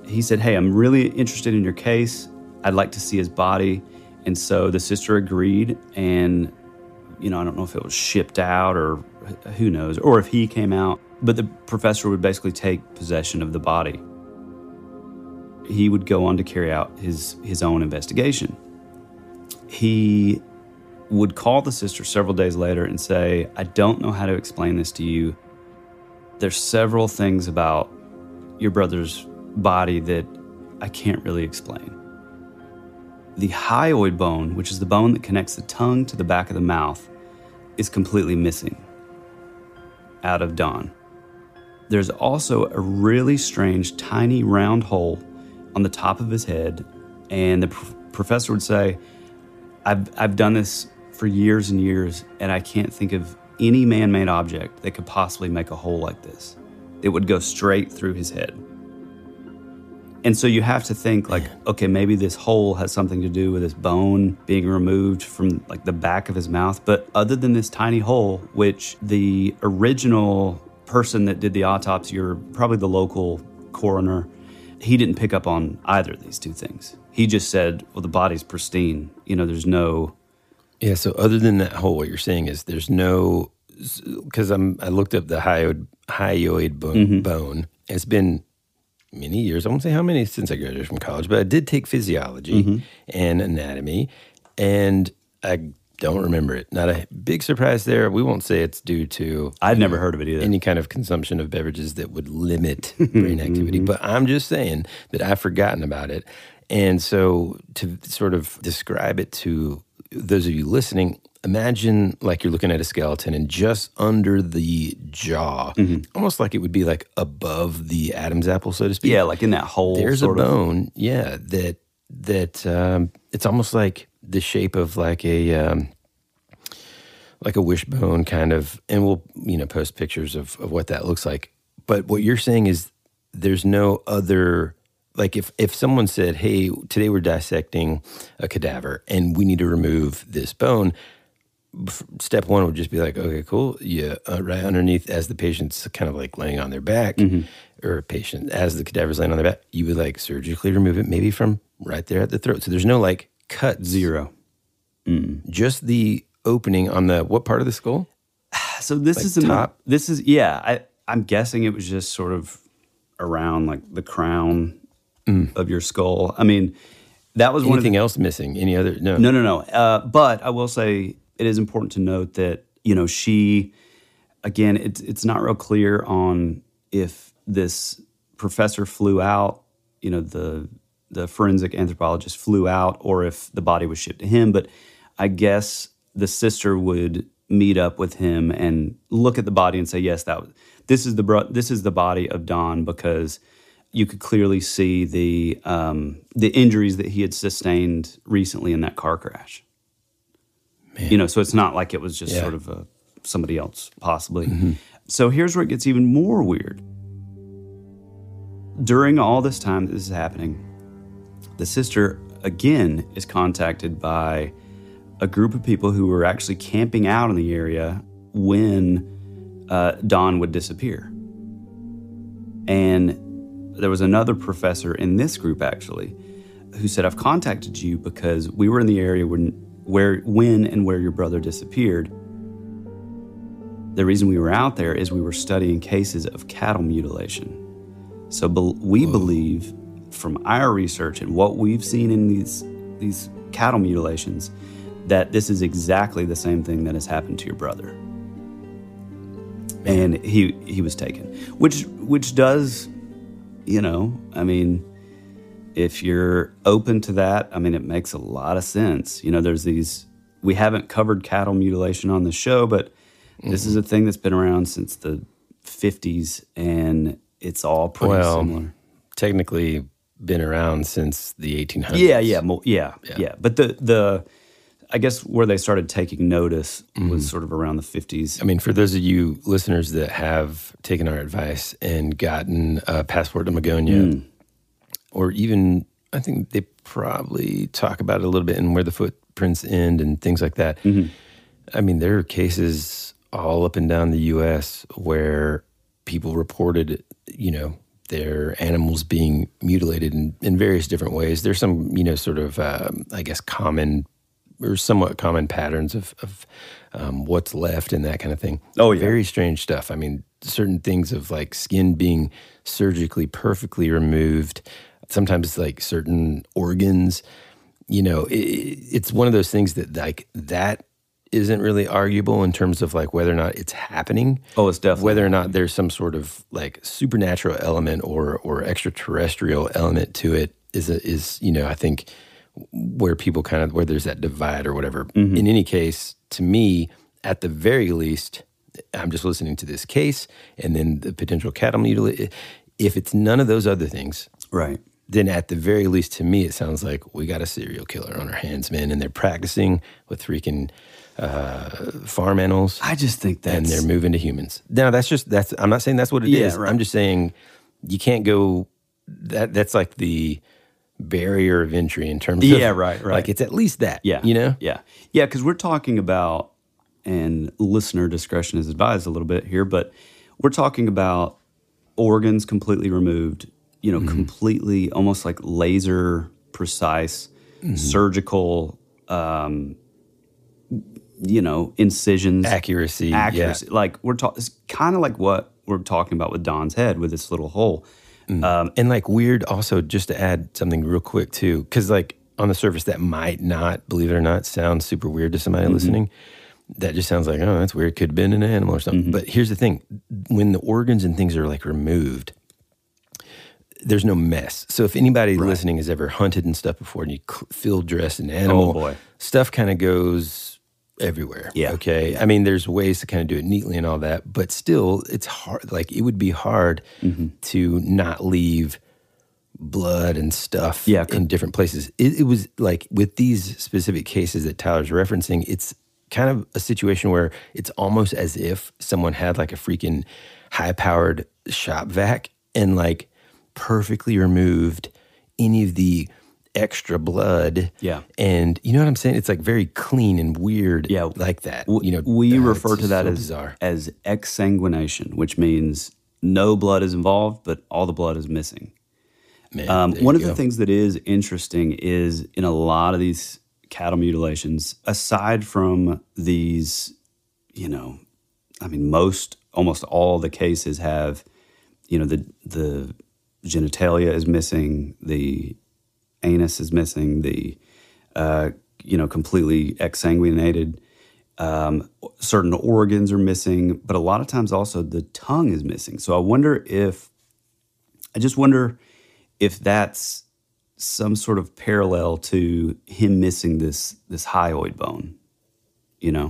Speaker 5: He said, Hey, I'm really interested in your case. I'd like to see his body. And so the sister agreed. And, you know, I don't know if it was shipped out or who knows, or if he came out. But the professor would basically take possession of the body. He would go on to carry out his, his own investigation. He would call the sister several days later and say, I don't know how to explain this to you. There's several things about your brother's body that I can't really explain. The hyoid bone, which is the bone that connects the tongue to the back of the mouth, is completely missing out of Don. There's also a really strange, tiny, round hole on the top of his head. And the pr- professor would say, I've, I've done this for years and years, and I can't think of any man made object that could possibly make a hole like this. It would go straight through his head. And so you have to think like, okay, maybe this hole has something to do with this bone being removed from like the back of his mouth. But other than this tiny hole, which the original person that did the autopsy, or probably the local coroner, he didn't pick up on either of these two things. He just said, well, the body's pristine. You know, there's no
Speaker 4: Yeah. So other than that whole, what you're saying is there's no because I'm I looked up the hyoid hyoid bone.
Speaker 5: Mhm.
Speaker 4: bone. It's been many years. I won't say how many since I graduated from college, but I did take physiology
Speaker 5: Mhm.
Speaker 4: and anatomy, and I don't remember it. Not a big surprise there. We won't say it's due to you
Speaker 5: never heard of it either.
Speaker 4: Any kind of consumption of beverages that would limit brain activity. But I'm just saying that I've forgotten about it. And so to sort of describe it to those of you listening, imagine like you're looking at a skeleton and just under the jaw, almost like it would be like above the Adam's apple, so to speak.
Speaker 5: Yeah, like in that hole,
Speaker 4: There's a
Speaker 5: sort of.
Speaker 4: bone, yeah, that that um, it's almost like the shape of like a um, like a wishbone kind of, and we'll you know post pictures of of what that looks like. But what you're saying is there's no other like if if someone said, "Hey, today we're dissecting a cadaver and we need to remove this bone." Step one would just be like, okay, cool. Yeah, uh, right underneath, as the patient's kind of like laying on their back, or patient as the cadaver's laying on their back, you would like surgically remove it, maybe from right there at the throat. So there's no like cut
Speaker 5: zero,
Speaker 4: just the opening on the what part of the skull?
Speaker 5: So this
Speaker 4: Like
Speaker 5: is an,
Speaker 4: top?
Speaker 5: This is yeah. I I'm guessing it was just sort of around like the crown of your skull. I mean, that was one the,
Speaker 4: Anything else missing? Any other? No,
Speaker 5: No, no, no. Uh, but I will say it is important to note that you know she, again, it's it's not real clear on if this professor flew out. You know the the forensic anthropologist flew out, or if the body was shipped to him. But I guess the sister would meet up with him and look at the body and say, yes, that was, this is the bro- this is the body of Don because you could clearly see the um, the injuries that he had sustained recently in that car crash. You know, so it's not like it was just
Speaker 4: Yeah.
Speaker 5: sort of a, somebody else, possibly. So here's where it gets even more weird. During all this time that this is happening, the sister again is contacted by a group of people who were actually camping out in the area when uh, Don would disappear. And there was another professor in this group actually who said, "I've contacted you because we were in the area when, where, when, and where your brother disappeared. The reason we were out there is we were studying cases of cattle mutilation. So bel we believe, from our research and what we've seen in these these cattle mutilations, that this is exactly the same thing that has happened to your brother." And he he was taken, which which does, you know, I mean, if you're open to that, I mean, it makes a lot of sense. You know, there's these, we haven't covered cattle mutilation on the show, but this is mm-hmm. a thing that's been around since the 50s and it's all pretty
Speaker 4: well,
Speaker 5: similar.
Speaker 4: technically been around since the 1800s.
Speaker 5: Yeah, yeah, mo- yeah, yeah, But the, the, I guess where they started taking notice was sort of around the 50s.
Speaker 4: I mean, for those of you listeners that have taken our advice and gotten a passport to Magonia,
Speaker 5: Mm.
Speaker 4: or even I think they probably talk about it a little bit and where the footprints end and things like that.
Speaker 5: Mm-hmm.
Speaker 4: I mean, there are cases all up and down the U.S. where people reported, you know, their animals being mutilated in, in various different ways. There's some, you know, sort of, um, I guess, common or somewhat common patterns of, of um, what's left and that kind of thing.
Speaker 5: Oh, yeah.
Speaker 4: Very strange stuff. I mean, certain things of like skin being surgically perfectly removed, sometimes like certain organs, you know, it, it's one of those things that like that isn't really arguable in terms of like whether or not it's happening.
Speaker 5: Oh, it's definitely
Speaker 4: whether or not there's some sort of like supernatural element or or extraterrestrial element to it is a, is you know I think where people kind of where there's that divide or whatever.
Speaker 5: Mm-hmm.
Speaker 4: In any case, to me, at the very least, I'm just listening to this case and then the potential cattle mutilation. If it's none of those other things,
Speaker 5: Right.
Speaker 4: then at the very least, to me, it sounds like we got a serial killer on our hands, man, and they're practicing with freaking uh, farm animals.
Speaker 5: I just think that's.
Speaker 4: and they're moving to humans. Now, that's just that's. I'm not saying that's what it is.
Speaker 5: Yeah, right.
Speaker 4: I'm just saying you can't go. That that's like the barrier of entry in terms of
Speaker 5: Yeah, right, right.
Speaker 4: Like it's at least that.
Speaker 5: Yeah.
Speaker 4: you know.
Speaker 5: Yeah. Yeah. Because we're talking about, and listener discretion is advised a little bit here, but we're talking about organs completely removed, you know, completely almost like laser precise, surgical, um, you know, incisions.
Speaker 4: Accuracy, yeah.
Speaker 5: Accuracy. Like we're talking, it's kind of like what we're talking about with Don's head with this little hole. Mm. Um,
Speaker 4: and like weird also just to add something real quick too because like on the surface that might not believe it or not sound super weird to somebody mm-hmm. listening that just sounds like oh that's weird could have been an animal or something mm-hmm. but here's the thing when the organs and things are like removed there's no mess so if anybody listening has ever hunted and stuff before and you cl- field dress an animal oh,
Speaker 5: boy.
Speaker 4: stuff kind of goes everywhere
Speaker 5: Yeah.
Speaker 4: okay i mean there's ways to kind of do it neatly and all that but still it's hard like it would be hard mm-hmm. to not leave blood and stuff
Speaker 5: Yeah,
Speaker 4: in different places. It, it was like with these specific cases that Tyler's referencing, it's kind of a situation where it's almost as if someone had like a freaking high powered shop vac and like perfectly removed any of the extra blood.
Speaker 5: Yeah.
Speaker 4: And you know what I'm saying? It's like very clean and weird
Speaker 5: Yeah.
Speaker 4: like that.
Speaker 5: W-
Speaker 4: you know,
Speaker 5: we
Speaker 4: uh,
Speaker 5: refer to that
Speaker 4: so
Speaker 5: as
Speaker 4: bizarre.
Speaker 5: as exsanguination, which means no blood is involved, but all the blood is missing.
Speaker 4: Man,
Speaker 5: Um, one of the things that is interesting is in a lot of these cattle mutilations, aside from these, you know, I mean, most, almost all the cases have, you know, the the genitalia is missing, the anus is missing, the, uh, you know, completely exsanguinated. Um, certain organs are missing, but a lot of times also the tongue is missing. So I wonder if, I just wonder if that's some sort of parallel to him missing this this hyoid bone, you know.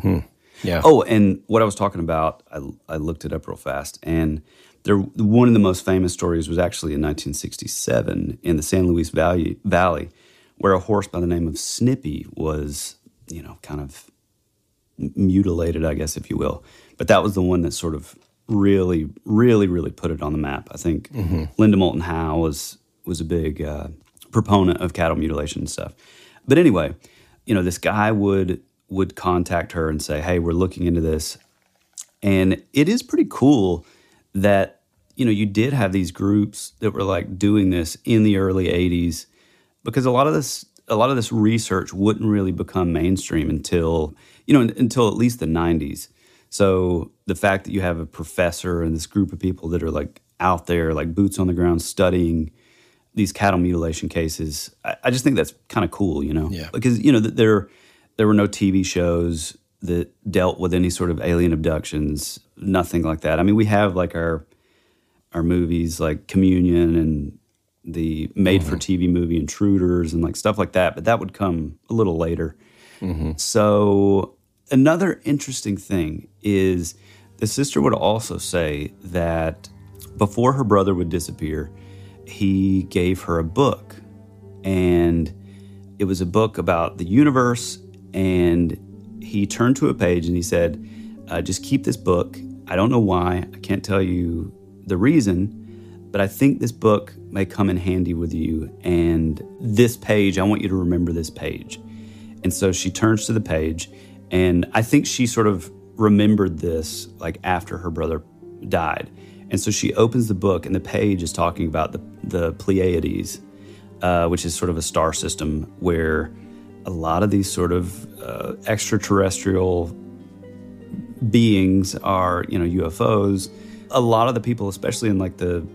Speaker 4: Yeah.
Speaker 5: Oh, and what I was talking about, I, I looked it up real fast, and there one of the most famous stories was actually in 1967 in the San Luis Valley, Valley, where a horse by the name of Snippy was, you know, kind of mutilated, I guess, if you will. But that was the one that sort of really, really, really put it on the map. I think Linda Moulton Howe was was a big uh, proponent of cattle mutilation and stuff. But anyway, you know, this guy would would contact her and say, "Hey, we're looking into this," and it is pretty cool that you know you did have these groups that were like doing this in the early '80s. because a lot of this a lot of this research wouldn't really become mainstream until you know until at least the 90s so the fact that you have a professor and this group of people that are like out there like boots on the ground studying these cattle mutilation cases i, I just think that's kind of cool you know
Speaker 4: Yeah.
Speaker 5: because you know th- there there were no tv shows that dealt with any sort of alien abductions nothing like that i mean we have like our our movies like communion and the made for tv movie intruders and like stuff like that but that would come a little later. So another interesting thing is the sister would also say that before her brother would disappear he gave her a book. And it was a book about the universe and he turned to a page and he said uh, just keep this book. I don't know why. I can't tell you the reason but i think this book may come in handy with you and this page i want you to remember this page and so she turns to the page and i think she sort of remembered this like after her brother died and so she opens the book and the page is talking about the, the pleiades uh, which is sort of a star system where a lot of these sort of uh, extraterrestrial beings are, you know, UFOs. A lot of the people, especially in like the,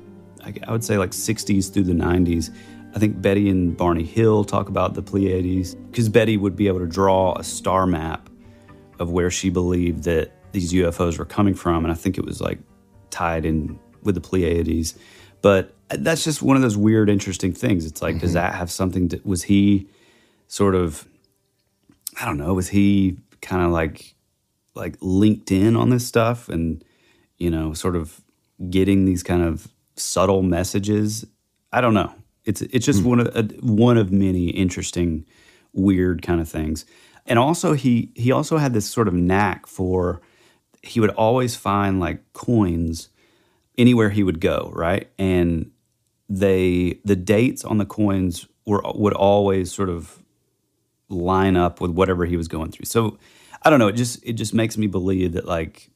Speaker 5: I would say like 60s through the 90s, I think Betty and Barney Hill talk about the Pleiades because Betty would be able to draw a star map of where she believed that these UFOs were coming from. And I think it was like tied in with the Pleiades. But that's just one of those weird, interesting things. It's like, does mm-hmm. that have something to, was he sort of, I don't know, was he kind of like, like linked in on this stuff and, you know, sort of getting these kind of subtle messages? I don't know. It's, it's just one of, uh, one of many interesting, weird kind of things. And also he, he also had this sort of knack for, he would always find like coins anywhere he would go, right? And they the dates on the coins were would always sort of line up with whatever he was going through. So I don't know, it just it just makes me believe that like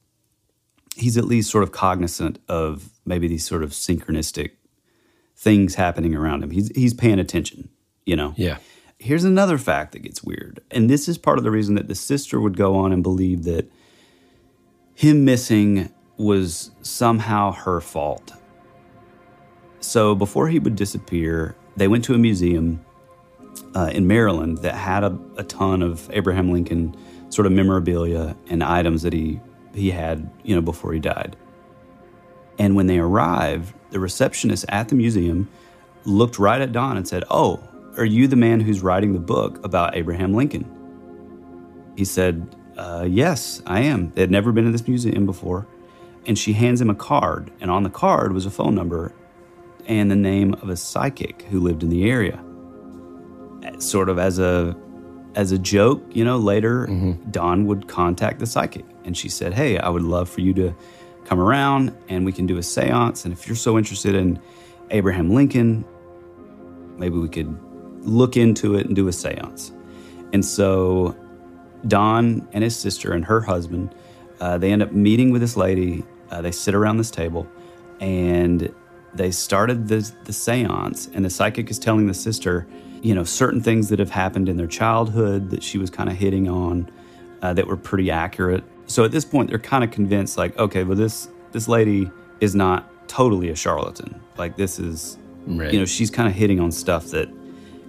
Speaker 5: he's at least sort of cognizant of maybe these sort of synchronistic things happening around him. He's he's paying attention, you know.
Speaker 4: Yeah.
Speaker 5: Here's another fact that gets weird. And this is part of the reason that the sister would go on and believe that him missing was somehow her fault. So before he would disappear, they went to a museum uh, in Maryland that had a, a ton of Abraham Lincoln sort of memorabilia and items that he he had, you know, before he died. And when they arrived, the receptionist at the museum looked right at Don and said, "Oh, are you the man who's writing the book about Abraham Lincoln?" He said, uh, "Yes, I am." They had never been to this museum before, and she hands him a card, and on the card was a phone number and the name of a psychic who lived in the area. Sort of as a as a joke, you know, later Don would contact the psychic and she said, "Hey, I would love for you to come around and we can do a séance and if you're so interested in Abraham Lincoln, maybe we could look into it and do a séance." And so Don and his sister and her husband, uh, they end up meeting with this lady. Uh, they sit around this table, and they started the the séance. And the psychic is telling the sister, you know, certain things that have happened in their childhood that she was kind of hitting on, uh, that were pretty accurate. So at this point, they're kind of convinced, like, okay, well this this lady is not totally a charlatan. Like this is,
Speaker 4: Right.
Speaker 5: you know, she's kind of hitting on stuff that.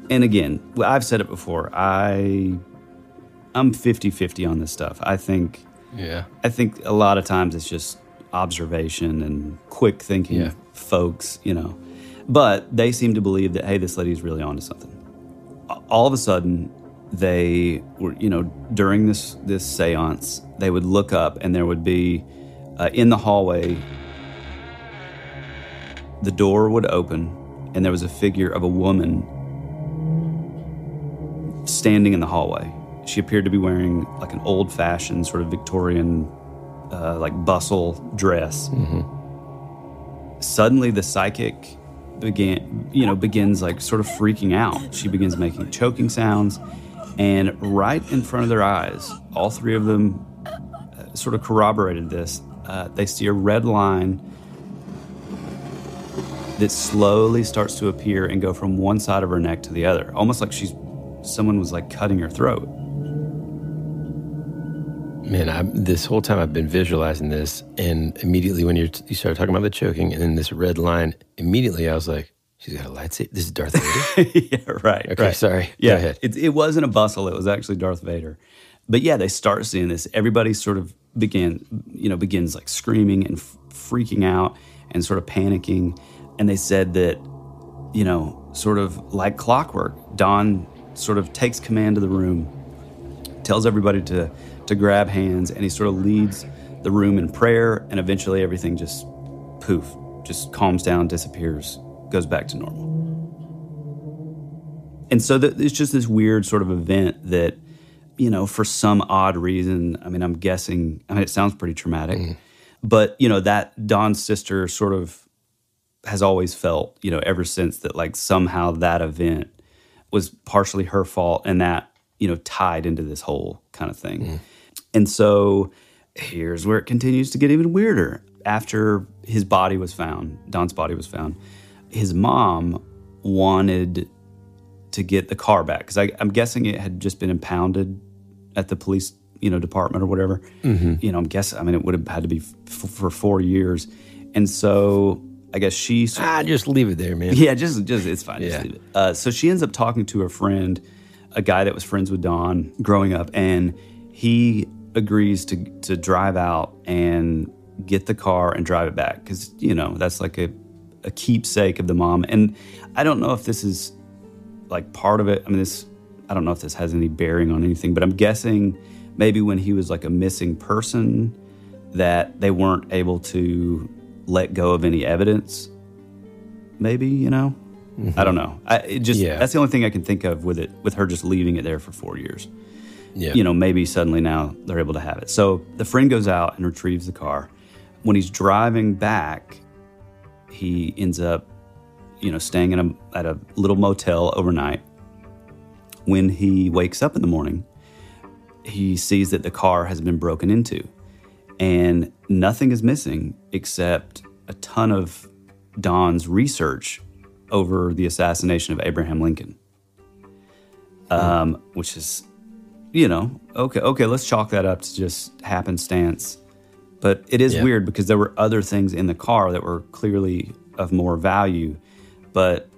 Speaker 5: And again, I've said it before. I I'm 50-50 on this stuff. I think
Speaker 4: Yeah.
Speaker 5: I think a lot of times it's just observation and quick thinking
Speaker 4: Yeah.
Speaker 5: folks, you know. But they seem to believe that hey, this lady's really onto something. All of a sudden, they were, you know, during this this séance, they would look up and there would be uh, in the hallway the door would open and there was a figure of a woman standing in the hallway. She appeared to be wearing like an old fashioned sort of Victorian, uh, like bustle dress. Suddenly, the psychic began, you know, begins like sort of freaking out. She begins making choking sounds, and right in front of their eyes, all three of them uh, sort of corroborated this. Uh, they see a red line that slowly starts to appear and go from one side of her neck to the other, almost like she's someone was like cutting her throat.
Speaker 4: Man, I, this whole time I've been visualizing this, and immediately when you started talking about the choking, and then this red line, immediately I was like, "She's got a lightsaber. This is Darth Vader."
Speaker 5: yeah, right.
Speaker 4: Okay,
Speaker 5: right.
Speaker 4: sorry.
Speaker 5: Yeah,
Speaker 4: Go ahead.
Speaker 5: It, it wasn't a bustle; it was actually Darth Vader. But yeah, they start seeing this. Everybody sort of began, you know, begins like screaming and f- freaking out and sort of panicking. And they said that, you know, sort of like clockwork, Don sort of takes command of the room, tells everybody to to grab hands, and he sort of leads the room in prayer. And eventually, everything just poof, just calms down, disappears, goes back to normal. And so that it's just this weird sort of event that, you know, for some odd reason, I mean, I'm guessing, I mean, it sounds pretty traumatic, mm-hmm. but, you know, that Don's sister sort of has always felt, you know, ever since that like somehow that event was partially her fault and that, you know, tied into this whole kind of thing. Mm-hmm. And so here's where it continues to get even weirder. After his body was found, Don's body was found, his mom wanted to get the car back because I'm guessing it had just been impounded at the police, you know, department or whatever.
Speaker 4: Mhm.
Speaker 5: You know, I'm guessing. I mean, it would have had to be f- for four years, and so I guess she.
Speaker 4: Ah, just leave it there, man.
Speaker 5: Yeah, just just it's fine. Just
Speaker 4: Yeah.
Speaker 5: leave it. Uh, so she ends up talking to her friend, a guy that was friends with Don growing up, and he agrees to to drive out and get the car and drive it back because you know that's like a a keepsake of the mom. And I don't know if this is like part of it. I mean, this I don't know if this has any bearing on anything, but I'm guessing maybe when he was like a missing person that they weren't able to let go of any evidence. Maybe you know, mm-hmm. I don't know. I it just
Speaker 4: Yeah.
Speaker 5: that's the only thing I can think of with it with her just leaving it there for four years.
Speaker 4: Yeah.
Speaker 5: You know, maybe suddenly now they're able to have it. So the friend goes out and retrieves the car. When he's driving back, he ends up, you know, staying in a, at a little motel overnight. When he wakes up in the morning, he sees that the car has been broken into and nothing is missing except a ton of Don's research over the assassination of Abraham Lincoln. Um, which is, you know, okay, okay, let's chalk that up to just happenstance. But it is
Speaker 4: Yeah.
Speaker 5: weird because there were other things in the car that were clearly of more value, but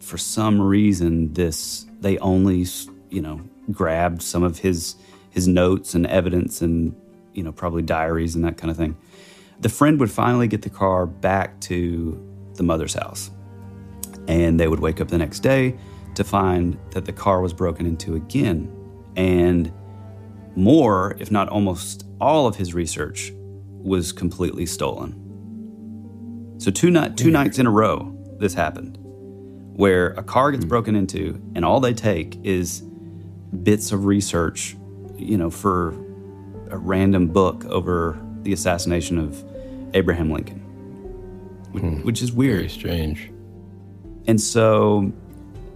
Speaker 5: for some reason, this they only, you know, grabbed some of his his notes and evidence and you know probably diaries and that kind of thing. The friend would finally get the car back to the mother's house, and they would wake up the next day to find that the car was broken into again, and more, if not almost all of his research was completely stolen. So two night two nights in a row this happened where a car gets hmm. broken into and all they take is bits of research, you know, for a random book over the assassination of Abraham Lincoln. Which, hmm. which is weird.
Speaker 4: Very strange.
Speaker 5: And so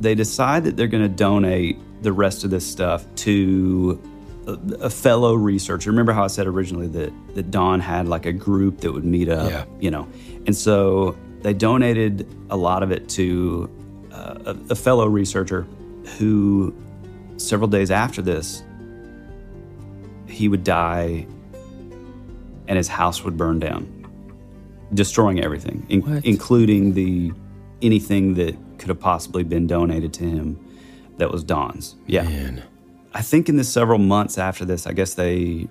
Speaker 5: they decide that they're going to donate the rest of this stuff to a, a fellow researcher. Remember how I said originally that, that Don had like a group that would meet up,
Speaker 4: Yeah.
Speaker 5: you know? And so they donated a lot of it to uh, a, a fellow researcher who, several days after this, he would die and his house would burn down, destroying everything, in- including the anything that could have possibly been donated to him that was Don's. Yeah.
Speaker 4: Man.
Speaker 5: I think in the several months after this, I guess they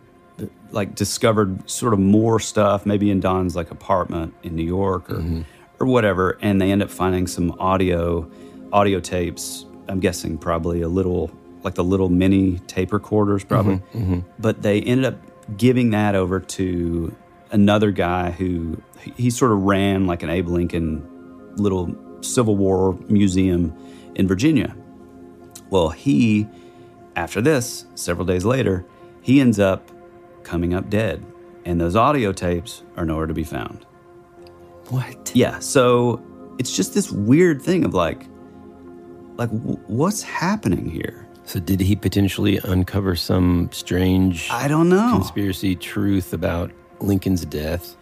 Speaker 5: like discovered sort of more stuff, maybe in Don's like apartment in New York or mm-hmm. or whatever, and they end up finding some audio audio tapes. I'm guessing probably a little like the little mini tape recorders, probably. Mm-hmm, mm-hmm. But they ended up giving that over to another guy who he- he sort of ran like an Abe Lincoln little Civil War museum in Virginia. Well, he, after this, several days later, he ends up coming up dead. And those audio tapes are nowhere to be found.
Speaker 4: What?
Speaker 5: Yeah. So it's just this weird thing of like, like w- what's happening here?
Speaker 4: So did he potentially uncover some strange
Speaker 5: I don't know.
Speaker 4: conspiracy truth about Lincoln's death?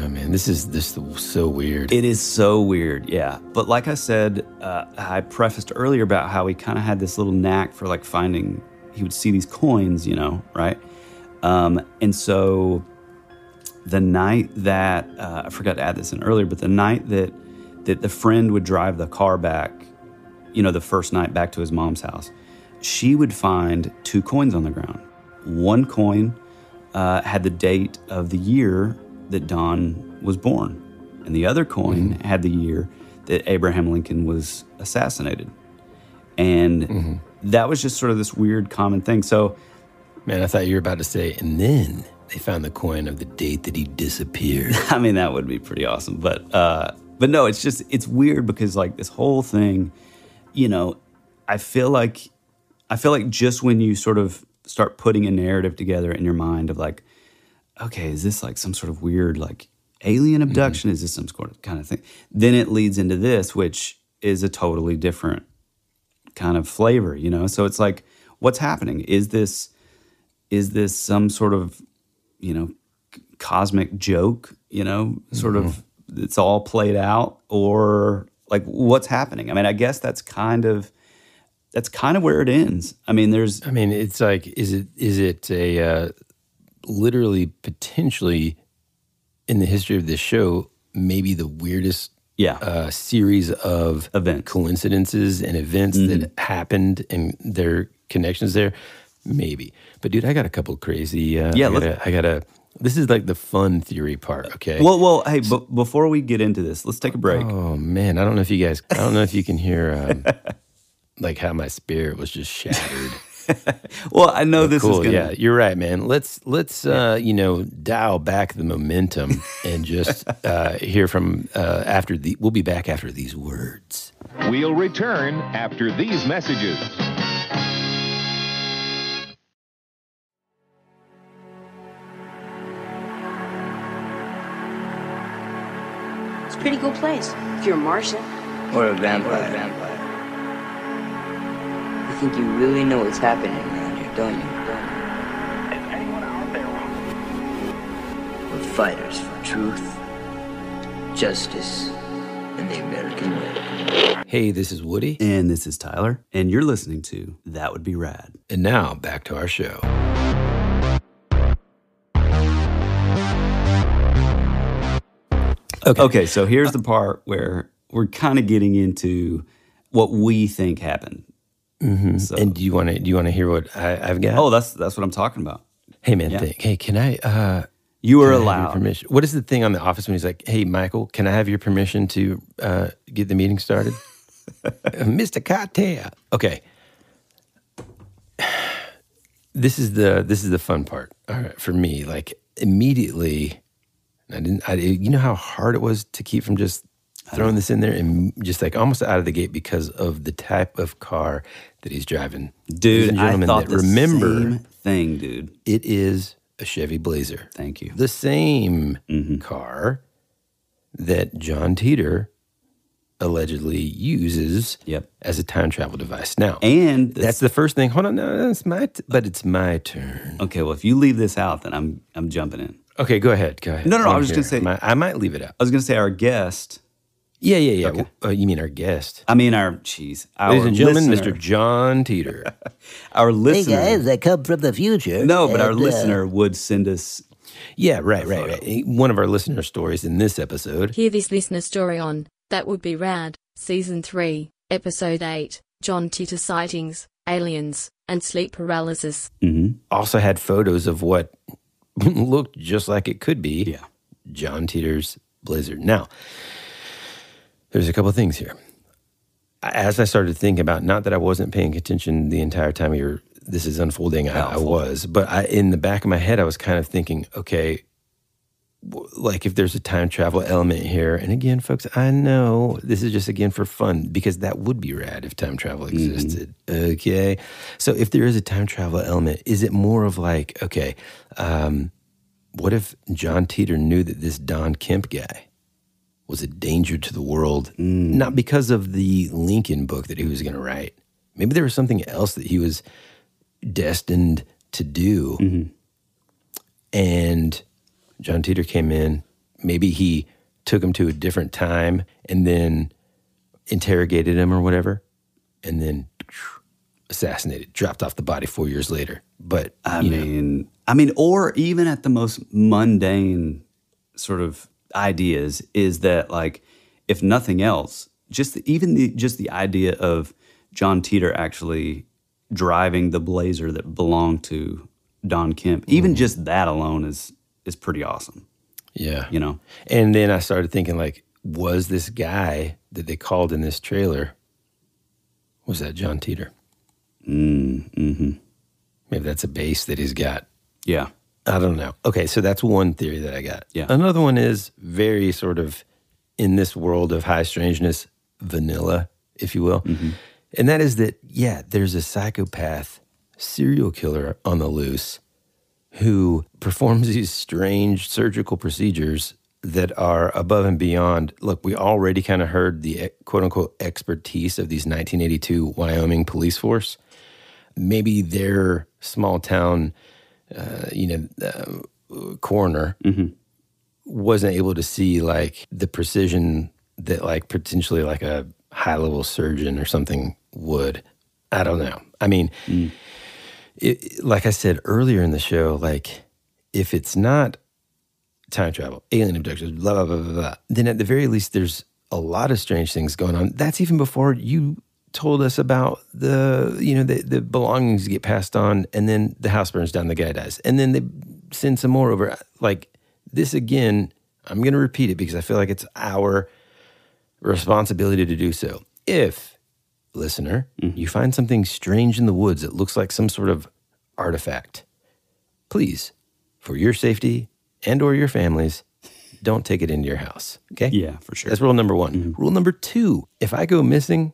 Speaker 4: Know, man. This is this is so weird.
Speaker 5: It is so weird, yeah. But like I said, uh, I prefaced earlier about how he kind of had this little knack for like finding. He would see these coins, you know, right? Um, and so the night that uh, I forgot to add this in earlier, but the night that that the friend would drive the car back, you know, the first night back to his mom's house, she would find two coins on the ground. One coin uh, had the date of the year that Don was born, and the other coin had the year that Abraham Lincoln was assassinated. And that was just sort of this weird common thing. So,
Speaker 4: man, I thought you were about to say, and then they found the coin of the date that he disappeared.
Speaker 5: I mean, that would be pretty awesome. But uh, but no, it's just it's weird because like this whole thing, you know, I feel like I feel like just when you sort of start putting a narrative together in your mind of like, okay, is this like some sort of weird like alien abduction? Is this some sort of kind of thing? Then it leads into this, which is a totally different kind of flavor, you know. So it's like, what's happening? Is this is this some sort of you know c- cosmic joke? You know, sort of it's all played out, or like what's happening? I mean, I guess that's kind of that's kind of where it ends. I mean, there's
Speaker 4: I mean, it's like, is it is it a uh, literally potentially in the history of this show, maybe the weirdest
Speaker 5: yeah
Speaker 4: uh, series of
Speaker 5: events,
Speaker 4: coincidences, and events that happened and their connections there? Maybe, but dude, I got a couple crazy. Uh,
Speaker 5: Yeah,
Speaker 4: I gotta, I gotta. This is like the fun theory part. Okay.
Speaker 5: Well, well, hey, but before we get into this, let's take a break.
Speaker 4: Oh man, I don't know if you guys, I don't know if you can hear um, like how my spirit was just shattered.
Speaker 5: well, I know
Speaker 4: But
Speaker 5: this
Speaker 4: cool.
Speaker 5: is gonna.
Speaker 4: Yeah, you're right, man. Let's let's uh, you know dial back the momentum and just uh, hear from uh, after the. We'll be back after these words.
Speaker 12: We'll return after these messages.
Speaker 13: It's a pretty cool place if you're a Martian.
Speaker 14: Or a vampire. vampire. You think you really know what's happening around here, don't you? Is anyone out there? We're fighters for truth, justice, and the American way.
Speaker 4: Hey, this is Woody.
Speaker 5: And this is Tyler. And you're listening to That Would Be Rad.
Speaker 4: And now back to our show.
Speaker 5: Okay. Okay, so here's the part where we're kind of getting into what we think happened.
Speaker 4: Hmm
Speaker 5: So-
Speaker 4: And do you want to do you want to hear what I, I've got?
Speaker 5: Oh, that's that's what I'm talking about.
Speaker 4: hey man,
Speaker 5: yeah.
Speaker 4: think, hey, can I? uh
Speaker 5: You are
Speaker 4: can I have your
Speaker 5: allowed.
Speaker 4: permission. What is the thing on the office when he's like, "Hey, Michael, can I have your permission to uh, get the meeting started?" Uh, Mr. Carter. Okay. This is the this is the fun part All right, for me. Like immediately, I didn't. I, you know how hard it was to keep from just throwing this in there and just like almost out of the gate because of the type of car that he's driving.
Speaker 5: Dude,
Speaker 4: and
Speaker 5: I thought
Speaker 4: that
Speaker 5: the
Speaker 4: remember
Speaker 5: same thing, dude.
Speaker 4: it is a Chevy Blazer.
Speaker 5: Thank you.
Speaker 4: The same
Speaker 5: Mm-hmm.
Speaker 4: car that John Titor allegedly uses
Speaker 5: Yep.
Speaker 4: as a time travel device. Now,
Speaker 5: And
Speaker 4: that's the first thing. Hold on, no, that's my, t- but it's my turn.
Speaker 5: Okay, well, if you leave this out, then I'm I'm jumping in.
Speaker 4: Okay, go ahead. Go ahead.
Speaker 5: No, no, no, I was just gonna
Speaker 4: here.
Speaker 5: say-
Speaker 4: My- I might leave it out.
Speaker 5: I was gonna say our guest.
Speaker 4: Yeah, yeah, yeah.
Speaker 5: Okay.
Speaker 4: Uh, you mean our guest?
Speaker 5: I mean our cheese. Our
Speaker 4: Ladies and gentlemen,
Speaker 5: listener-
Speaker 4: Mr. John Titor.
Speaker 5: Our listener.
Speaker 15: Hey guys, I come from the future.
Speaker 5: no, but our
Speaker 15: and, uh,
Speaker 5: listener would send us.
Speaker 4: yeah, right, right, right. One of our listener stories in this episode.
Speaker 16: Hear this listener story on That Would Be Rad, Season 3, Episode 8 John Titor Sightings, Aliens, and Sleep Paralysis.
Speaker 5: Mm-hmm.
Speaker 4: also had photos of what looked just like it could be
Speaker 5: Yeah.
Speaker 4: John Titor's Blizzard. Now, there's a couple of things here. As I started thinking about, not that I wasn't paying attention the entire time were, this is unfolding, I, I was, but I, in the back of my head, I was kind of thinking, okay, like if there's a time travel element here, and again, folks, I know this is just again for fun because that would be rad if time travel existed. Okay, so if there is a time travel element, is it more of like, okay, um, what if John Titor knew that this Don Kemp guy was a danger to the world, not because of the Lincoln book that he was going to write? Maybe there was something else that he was destined to do. And John Titor came in maybe he took him to a different time and then interrogated him or whatever, and then assassinated, dropped off the body four years later. But
Speaker 5: I
Speaker 4: you know,
Speaker 5: mean, I mean, or even at the most mundane sort of ideas, is that like, if nothing else, just the, even the just the idea of John Titor actually driving the Blazer that belonged to Don Kemp, even just that alone is is pretty awesome.
Speaker 4: yeah,
Speaker 5: You know,
Speaker 4: And then I started thinking, like, was this guy that they called in this trailer? Was that John Titor?
Speaker 5: mm, hmm
Speaker 4: Maybe that's a base that he's got.
Speaker 5: yeah,
Speaker 4: I don't know. Okay, so that's one theory that I got.
Speaker 5: Yeah.
Speaker 4: Another one is very sort of in this world of high strangeness, vanilla, if you will. And that is that, yeah, there's a psychopath serial killer on the loose who performs these strange surgical procedures that are above and beyond. Look, we already kind of heard the eh, quote unquote expertise of these 1982 Wyoming police force. Maybe their small town, uh, you know, uh, coroner wasn't able to see like the precision that like potentially like a high level surgeon or something would. I don't know. I mean, it, like I said earlier in the show, like if it's not time travel, alien abductions, blah, blah, blah, blah, blah, then at the very least, there's a lot of strange things going on. That's even before you told us about the, you know, the, the belongings get passed on and then the house burns down, the guy dies. And then they send some more over. Like this again, I'm going to repeat it because I feel like it's our responsibility to do so. If, listener, mm-hmm. you find something strange in the woods that looks like some sort of artifact, please, for your safety and or your families, don't take it into your house. Okay?
Speaker 5: yeah, for sure.
Speaker 4: That's rule number one. Mm-hmm. Rule number two: if I go missing,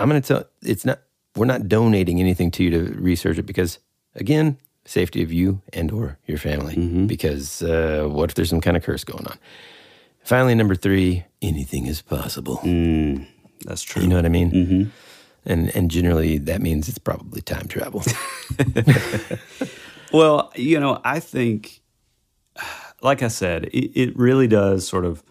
Speaker 4: I'm going to tell. It's not. We're not donating anything to you to research it because, again, safety of you and or your family. Because uh, what if there's some kind of curse going on? Finally, number three: anything is possible.
Speaker 5: That's true.
Speaker 4: You know what I mean? Mm-hmm. And and generally that means it's probably time travel.
Speaker 5: Well, you know, I think, like I said, it, it really does sort of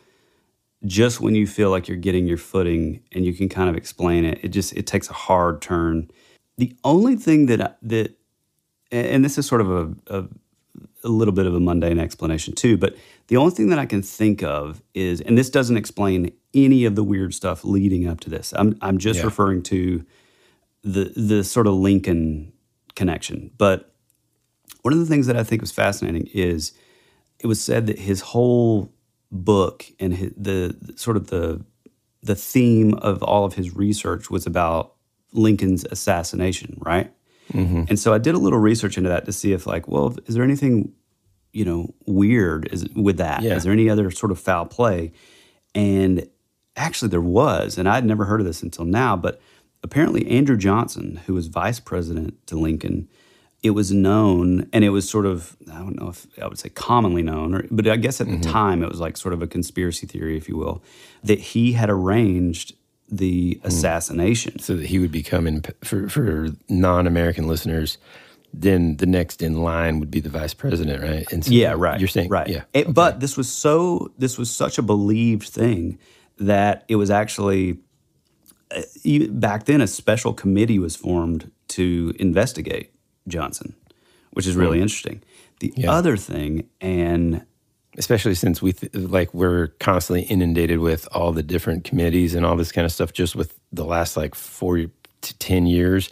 Speaker 5: just when you feel like you're getting your footing and you can kind of explain it, it just it takes a hard turn. The only thing that I- that, and this is sort of a, a a little bit of a mundane explanation too, but the only thing that I can think of is, and this doesn't explain any of the weird stuff leading up to this. I'm I'm just
Speaker 4: Yeah.
Speaker 5: referring to the the sort of Lincoln connection. But one of the things that I think was fascinating is it was said that his whole book and his, the sort of the the theme of all of his research was about Lincoln's assassination, right? Mm-hmm. And so I did a little research into that to see if, like, well, is there anything, you know, weird is, with that?
Speaker 4: Yeah.
Speaker 5: Is there any other sort of foul play? And actually, there was, and I'd never heard of this until now, but apparently Andrew Johnson, who was vice president to Lincoln, it was known, and it was sort of, I don't know if I would say commonly known, or, but I guess at the time it was like sort of a conspiracy theory, if you will, that he had arranged the assassination.
Speaker 4: so that he would become in for for non-American listeners. Then the next in line would be the vice president, right? And so
Speaker 5: yeah, right.
Speaker 4: You're saying
Speaker 5: right?
Speaker 4: Yeah,
Speaker 5: It- But this was so this was such a believed thing that it was actually uh, back then a special committee was formed to investigate Johnson, which is really
Speaker 4: Hmm.
Speaker 5: interesting. The
Speaker 4: Yeah.
Speaker 5: other thing, and
Speaker 4: especially since we th- like we're constantly inundated with all the different committees and all this kind of stuff just with the last like 4 to 10 years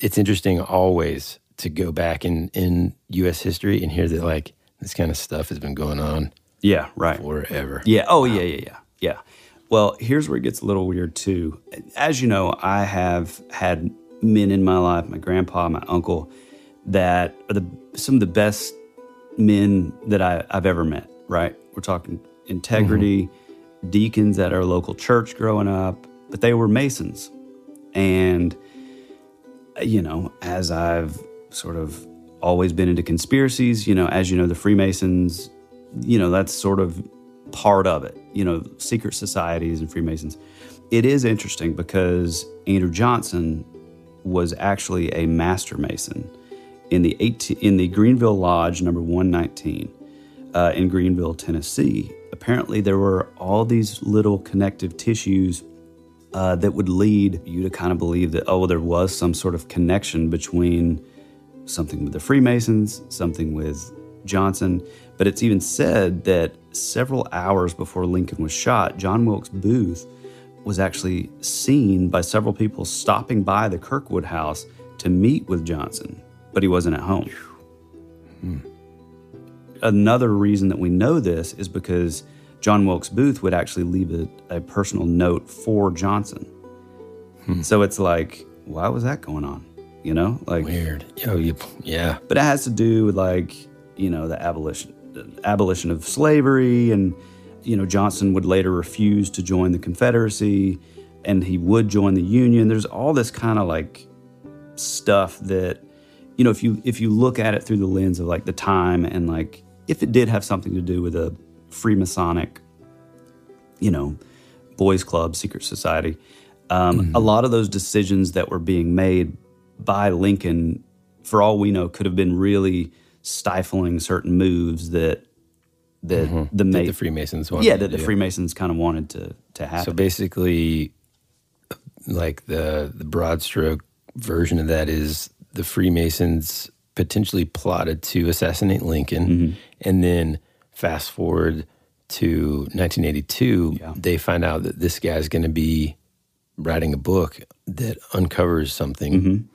Speaker 4: it's interesting always to go back in in US history and hear that like this kind of stuff has been going on
Speaker 5: yeah, right.
Speaker 4: forever
Speaker 5: Yeah. Oh, yeah, yeah, yeah, yeah. Well, here's where it gets a little weird too. As you know, I have had men in my life, my grandpa, my uncle, that are the some of the best men that I, I've ever met. Right? We're talking integrity, mm-hmm. deacons at our local church growing up, but they were Masons, and you know, as I've sort of always been into conspiracies, you know, as you know, the Freemasons, you know, that's sort of part of it, you know, secret societies and Freemasons. It is interesting because Andrew Johnson was actually a master mason in the 18, in the Greeneville Lodge number 119. uh, in Greeneville, Tennessee. Apparently, there were all these little connective tissues uh, that would lead you to kind of believe that, oh, there was some sort of connection between something with the Freemasons, something with Johnson. But it's even said that several hours before Lincoln was shot, John Wilkes Booth was actually seen by several people stopping by the Kirkwood house to meet with Johnson, but he wasn't at home. Another reason that we know this is because John Wilkes Booth would actually leave a, a personal note for Johnson. So it's like, why was that going on? You know, like
Speaker 4: weird. Oh, you, yeah.
Speaker 5: But it has to do with like, you know, the abolition, the abolition of slavery, and you know, Johnson would later refuse to join the Confederacy, and he would join the Union. There's all this kind of like stuff that, you know, if you if you look at it through the lens of like the time and like if it did have something to do with a Freemasonic, you know, boys club, secret society, um, a lot of those decisions that were being made by Lincoln, for all we know, could have been really stifling certain moves that that
Speaker 4: Mhm.
Speaker 5: the,
Speaker 4: That the Freemasons wanted
Speaker 5: yeah, that the. Freemasons kind of wanted to to happen.
Speaker 4: So basically, like the the broad stroke version of that is the Freemasons potentially plotted to assassinate Lincoln,
Speaker 5: Mm-hmm.
Speaker 4: and then fast forward to 1982, they find out that this guy's going to be writing a book that uncovers something,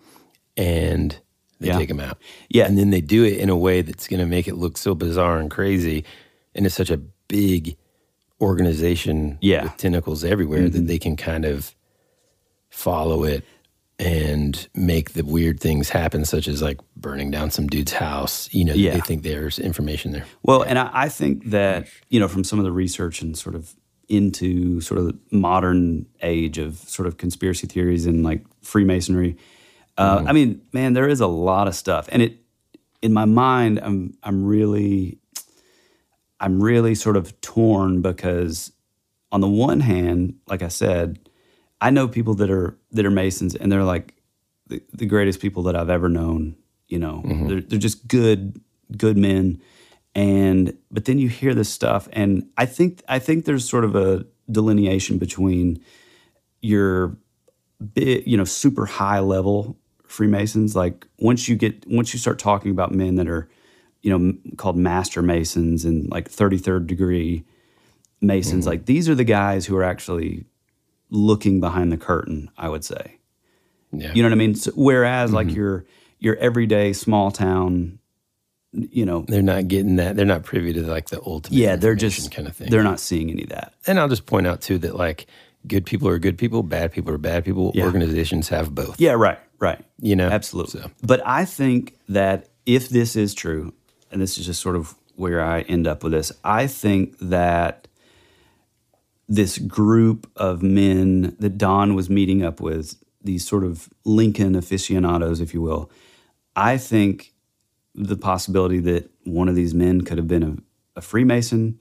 Speaker 4: and they
Speaker 5: Mm-hmm. Yeah.
Speaker 4: take him out.
Speaker 5: Yeah,
Speaker 4: and then they do it in a way that's going to make it look so bizarre and crazy, and it's such a big organization
Speaker 5: Yeah.
Speaker 4: with tentacles everywhere
Speaker 5: Mhm.
Speaker 4: that they can kind of follow it and make the weird things happen, such as like burning down some dude's house. You know,
Speaker 5: Yeah.
Speaker 4: they think there's information there.
Speaker 5: Well, and I, I think that, you know, from some of the research and sort of into sort of the modern age of sort of conspiracy theories and like Freemasonry, uh, I mean, man, there is a lot of stuff. And it, in my mind, I'm, I'm really, I'm really sort of torn because on the one hand, like I said, I know people that are, that are Masons and they're like the, the greatest people that I've ever known, you know, mm-hmm. they're, they're just good, good men. And but then you hear this stuff and i think i think there's sort of a delineation between your big you know super high level freemasons like once you get once you start talking about men that are you know called master masons and like 33rd degree masons mm-hmm. like these are the guys who are actually looking behind the curtain i would say
Speaker 4: Yeah.
Speaker 5: you know what i mean so, whereas like mm-hmm. your your everyday small town you know
Speaker 4: They're not getting that. They're not privy to like the ultimate.
Speaker 5: yeah they're just
Speaker 4: kind of thing.
Speaker 5: they're not seeing any of that
Speaker 4: And I'll just point out too that like good people are good people, bad people are bad people.
Speaker 5: Yeah.
Speaker 4: Organizations have both.
Speaker 5: Yeah, right, right.
Speaker 4: You know,
Speaker 5: absolutely. But I think that if this is true, and this is just sort of where I end up with this, I think that this group of men that Don was meeting up with, these sort of Lincoln aficionados, if you will, I think the possibility that one of these men could have been a, a Freemason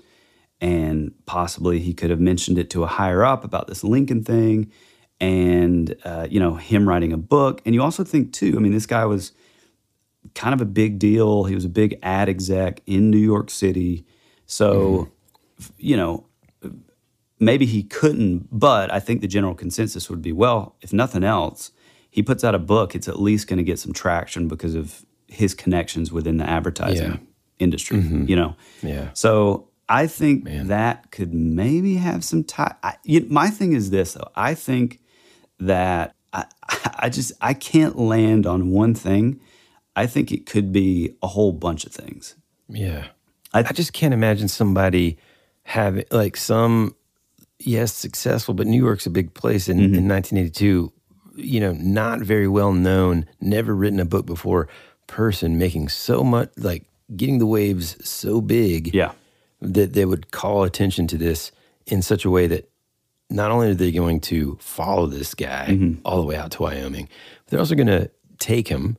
Speaker 5: and possibly he could have mentioned it to a higher up about this Lincoln thing and, uh, you know, him writing a book. And you also think, too, I mean, this guy was kind of a big deal. He was a big ad exec in New York City. So, f- you know, maybe he couldn't, but I think the general consensus would be well, if nothing else, he puts out a book, it's at least going to get some traction because of his connections within the advertising
Speaker 4: Yeah.
Speaker 5: industry,
Speaker 4: Mhm.
Speaker 5: you know?
Speaker 4: Yeah.
Speaker 5: So I think that could maybe have some time. My thing is this, though. I think that I, I just I can't land on one thing. I think it could be a whole bunch of things.
Speaker 4: Yeah. I, just can't imagine somebody having like some, yes, successful, but New York's a big place in, in 1982, you know, not very well known, never written a book before person making so much, like getting the waves so big
Speaker 5: yeah.
Speaker 4: that they would call attention to this in such a way that not only are they going to follow this guy
Speaker 5: Mm-hmm.
Speaker 4: all the way out to Wyoming, but they're also going to take him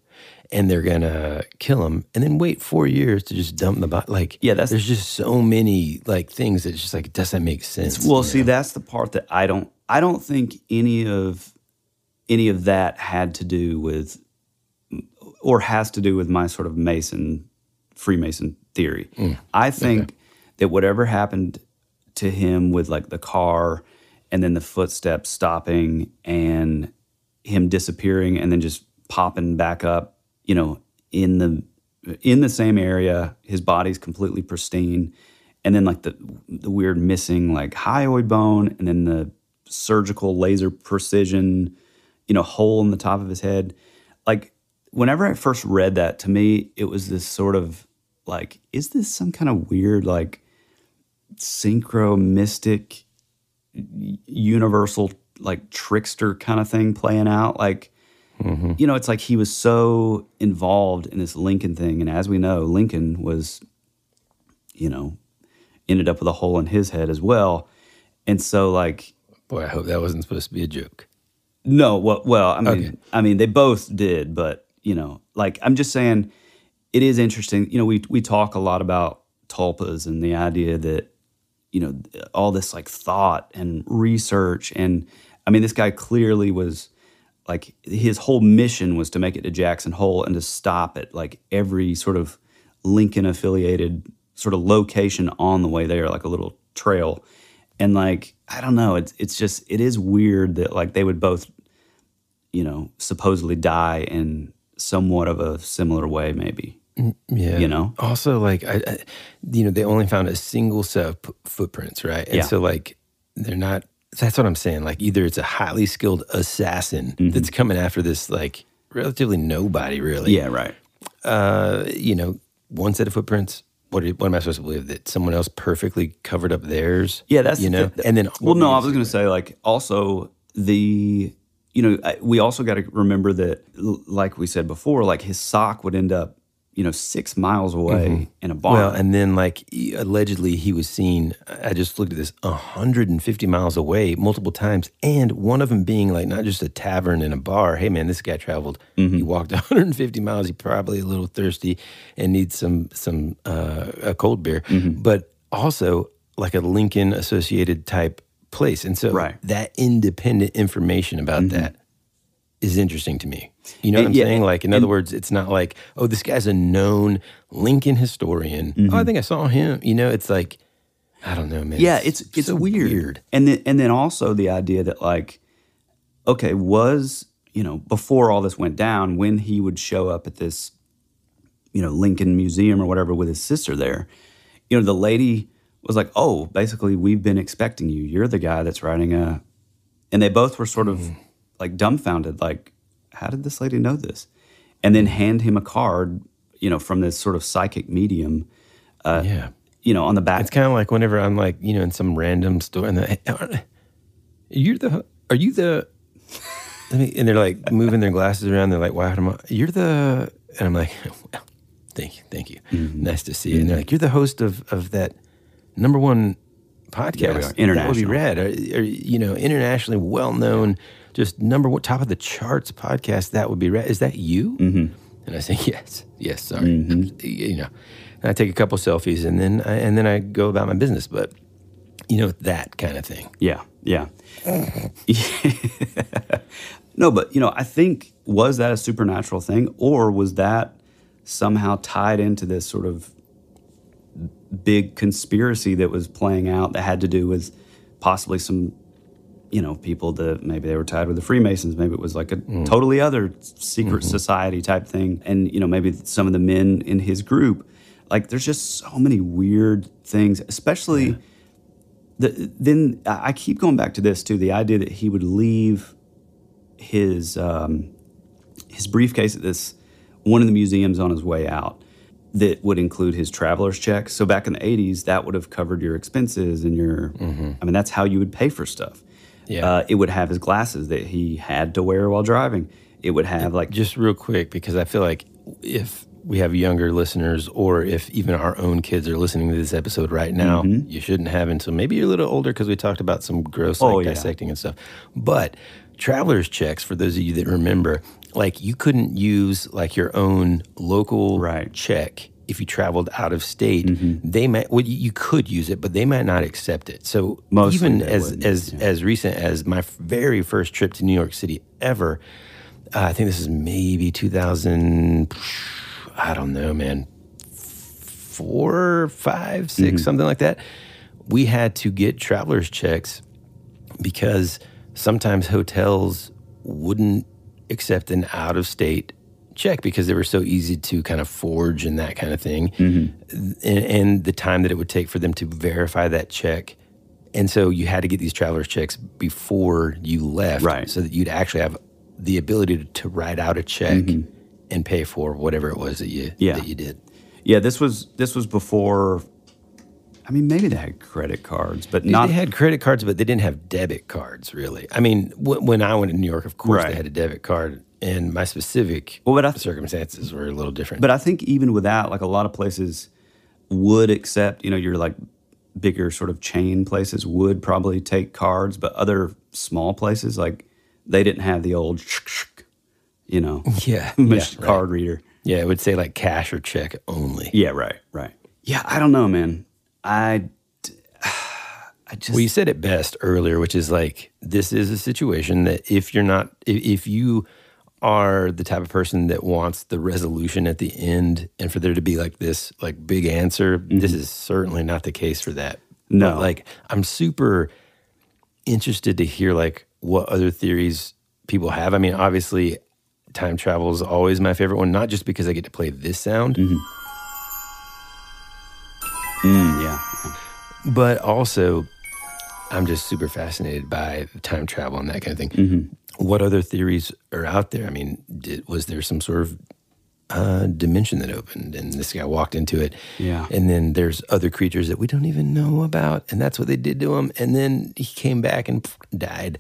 Speaker 4: and they're to kill him and then wait four years to just dump the body. Like,
Speaker 5: yeah, that's
Speaker 4: there's just so many like things that it's just like, doesn't make sense.
Speaker 5: Well, see,
Speaker 4: know?
Speaker 5: that's the part that I don't. I don't think any of any of that had to do with, or has to do with my sort of Mason, Freemason theory.
Speaker 4: Mm.
Speaker 5: I think that whatever happened to him with like the car and then the footsteps stopping and him disappearing and then just popping back up, you know, in the in the same area, his body's completely pristine, and then like the the weird missing like hyoid bone and then the surgical laser precision, you know, hole in the top of his head. Like whenever I first read that, to me, it was this sort of like, is this some kind of weird like synchro mystic universal like trickster kind of thing playing out like Mm-hmm. you know it's like he was so involved in this lincoln thing and as we know lincoln was you know ended up with a hole in his head as well. And so like
Speaker 4: boy i hope that wasn't supposed to be a joke.
Speaker 5: No well, well i mean i mean they both did but you know like i'm just saying it is interesting. You know we we talk a lot about tulpas and the idea that you know all this like thought and research and i mean this guy clearly was like his whole mission was to make it to jackson hole and to stop at like every sort of lincoln affiliated sort of location on the way there like a little trail and like i don't know it's it's just it is weird that like they would both you know supposedly die in somewhat of a similar way maybe mm,
Speaker 4: Yeah.
Speaker 5: You know?
Speaker 4: Also, like, I, I, you know, they only found a single set of p- footprints, right? And
Speaker 5: Yeah.
Speaker 4: so, like, they're not, that's what I'm saying. Like, either it's a highly skilled assassin
Speaker 5: Mm-hmm.
Speaker 4: that's coming after this, like, relatively nobody, really.
Speaker 5: Yeah, right.
Speaker 4: Uh, you know, one set of footprints. What, are- what am I supposed to believe? That someone else perfectly covered up theirs?
Speaker 5: Yeah, that's
Speaker 4: you
Speaker 5: the
Speaker 4: know, and then
Speaker 5: well, no, I was going to say like also the you know I- we also got to remember that like we said before, like his sock would end up you know six miles away
Speaker 4: Mhm.
Speaker 5: in a barn.
Speaker 4: Well, and then like he- allegedly he was seen. I just looked at this, 150 miles away, multiple times, and one of them being like not just a tavern and a bar. Hey man, this guy traveled.
Speaker 5: Mm-hmm.
Speaker 4: He walked 150 miles. He probably a little thirsty and needs some some uh, a cold beer,
Speaker 5: Mm-hmm.
Speaker 4: but also like a Lincoln associated type place. And so
Speaker 5: Right. Mm-hmm.
Speaker 4: that independent information about that is interesting to me. You know what I'm
Speaker 5: yeah,
Speaker 4: saying? Like, in other words, it's not like, oh, this guy's a known Lincoln historian.
Speaker 5: Mm-hmm.
Speaker 4: Oh, I think I saw him. You know, it's like, I don't know, man.
Speaker 5: yeah, it's it's
Speaker 4: so
Speaker 5: weird. And then and then also the idea that like, okay, was you know before all this went down, when he would show up at this, you know, Lincoln Museum or whatever with his sister there, you know, the lady was like, oh, basically we've been expecting you. You're the guy that's writing a, and they both were sort of like dumbfounded, like, how did this lady know this? And then hand him a card, you know, from this sort of psychic medium. Uh,
Speaker 4: Yeah.
Speaker 5: You know, on the back.
Speaker 4: It's kind of like whenever I'm like, you know, in some random store and the, you're the, are you the, let me, and they're like moving their glasses around. They're like, wow, I, you're the, and I'm like, well, thank you, thank you.
Speaker 5: Mm-hmm.
Speaker 4: Nice to see you. And they're like, you're the host of, of that number one podcast.
Speaker 5: Yeah, we are.
Speaker 4: That would be
Speaker 5: International.
Speaker 4: rad. Are, are, you know, internationally well known, just number one, top of the charts podcast. That would be rad. Is that you?
Speaker 5: Mm-hmm.
Speaker 4: And I say, yes, yes, sorry. You know, and I take a couple selfies and then I, and then I go about my business. But you know, that kind of thing.
Speaker 5: Yeah, yeah. no, but you know, I think was that a supernatural thing, or was that somehow tied into this sort of big conspiracy that was playing out that had to do with possibly some, you know, people that maybe they were tied with the Freemasons, maybe it was like a mm. totally other secret mm-hmm. society type thing, and you know, maybe some of the men in his group. Like, there's just so many weird things, especially the, then I keep going back to this too the idea that he would leave his um, his briefcase at this one of the museums on his way out that would include his traveler's check. So back in the 80s, that would have covered your expenses and your, mm-hmm. I mean, that's how you would pay for stuff.
Speaker 4: Yeah.
Speaker 5: Uh, it would have his glasses that he had to wear while driving. It would have like,
Speaker 4: Just real quick, because I feel like if we have younger listeners or if even our own kids are listening to this episode right now, you shouldn't have until maybe you're a little older because we talked about some gross like
Speaker 5: Oh, yeah.
Speaker 4: dissecting and stuff. But traveler's checks, for those of you that remember, like you couldn't use like your own local right. check if you traveled out of state. They might well, you- could use it, but they might not accept it. So
Speaker 5: Mostly
Speaker 4: even
Speaker 5: they
Speaker 4: as
Speaker 5: wouldn't,
Speaker 4: as as recent as my very first trip to New York City ever, uh, I think this is maybe 2000. I don't know, man. four, five, six,
Speaker 5: Mhm.
Speaker 4: something like that. We had to get traveler's checks because sometimes hotels wouldn't accept an out of state check because they were so easy to kind of forge and that kind of thing. Mm-hmm. And, and the time that it would take for them to verify that check. And so you had to get these traveler's checks before you left
Speaker 5: Right.
Speaker 4: so that you'd actually have the ability to, to write out a check mm-hmm. and pay for whatever it was that you
Speaker 5: Yeah.
Speaker 4: that you did.
Speaker 5: Yeah, this was this was before. I mean, maybe they had credit cards, but not.
Speaker 4: they had credit cards, but they didn't have debit cards really. I mean, w- when I went to New York, of course
Speaker 5: Right.
Speaker 4: they had a debit card, and my specific
Speaker 5: Well, but I-
Speaker 4: circumstances were a little different.
Speaker 5: But I think even with that, like a lot of places would accept, you know, your like bigger sort of chain places would probably take cards, but other small places like they didn't have the old, you know,
Speaker 4: yeah, yeah, right.
Speaker 5: card reader.
Speaker 4: Yeah, it would say like cash or check only.
Speaker 5: Yeah, right, right. Yeah, I don't know, man. I, I just.
Speaker 4: well, you said it best earlier, which is like this is a situation that if you're not, if you are the type of person that wants the resolution at the end, and for there to be like this like big answer, this is certainly not the case for that.
Speaker 5: No.
Speaker 4: But, like I'm super interested to hear like what other theories people have. I mean, obviously, time travel is always my favorite one, not just because I get to play this sound.
Speaker 5: Mm, yeah,
Speaker 4: But also, I'm just super fascinated by time travel and that kind of thing.
Speaker 5: Mm-hmm.
Speaker 4: What other theories are out there? I mean, did, was there some sort of uh, dimension that opened and this guy walked into it?
Speaker 5: Yeah.
Speaker 4: And then there's other creatures that we don't even know about, and that's what they did to him. And then he came back and died.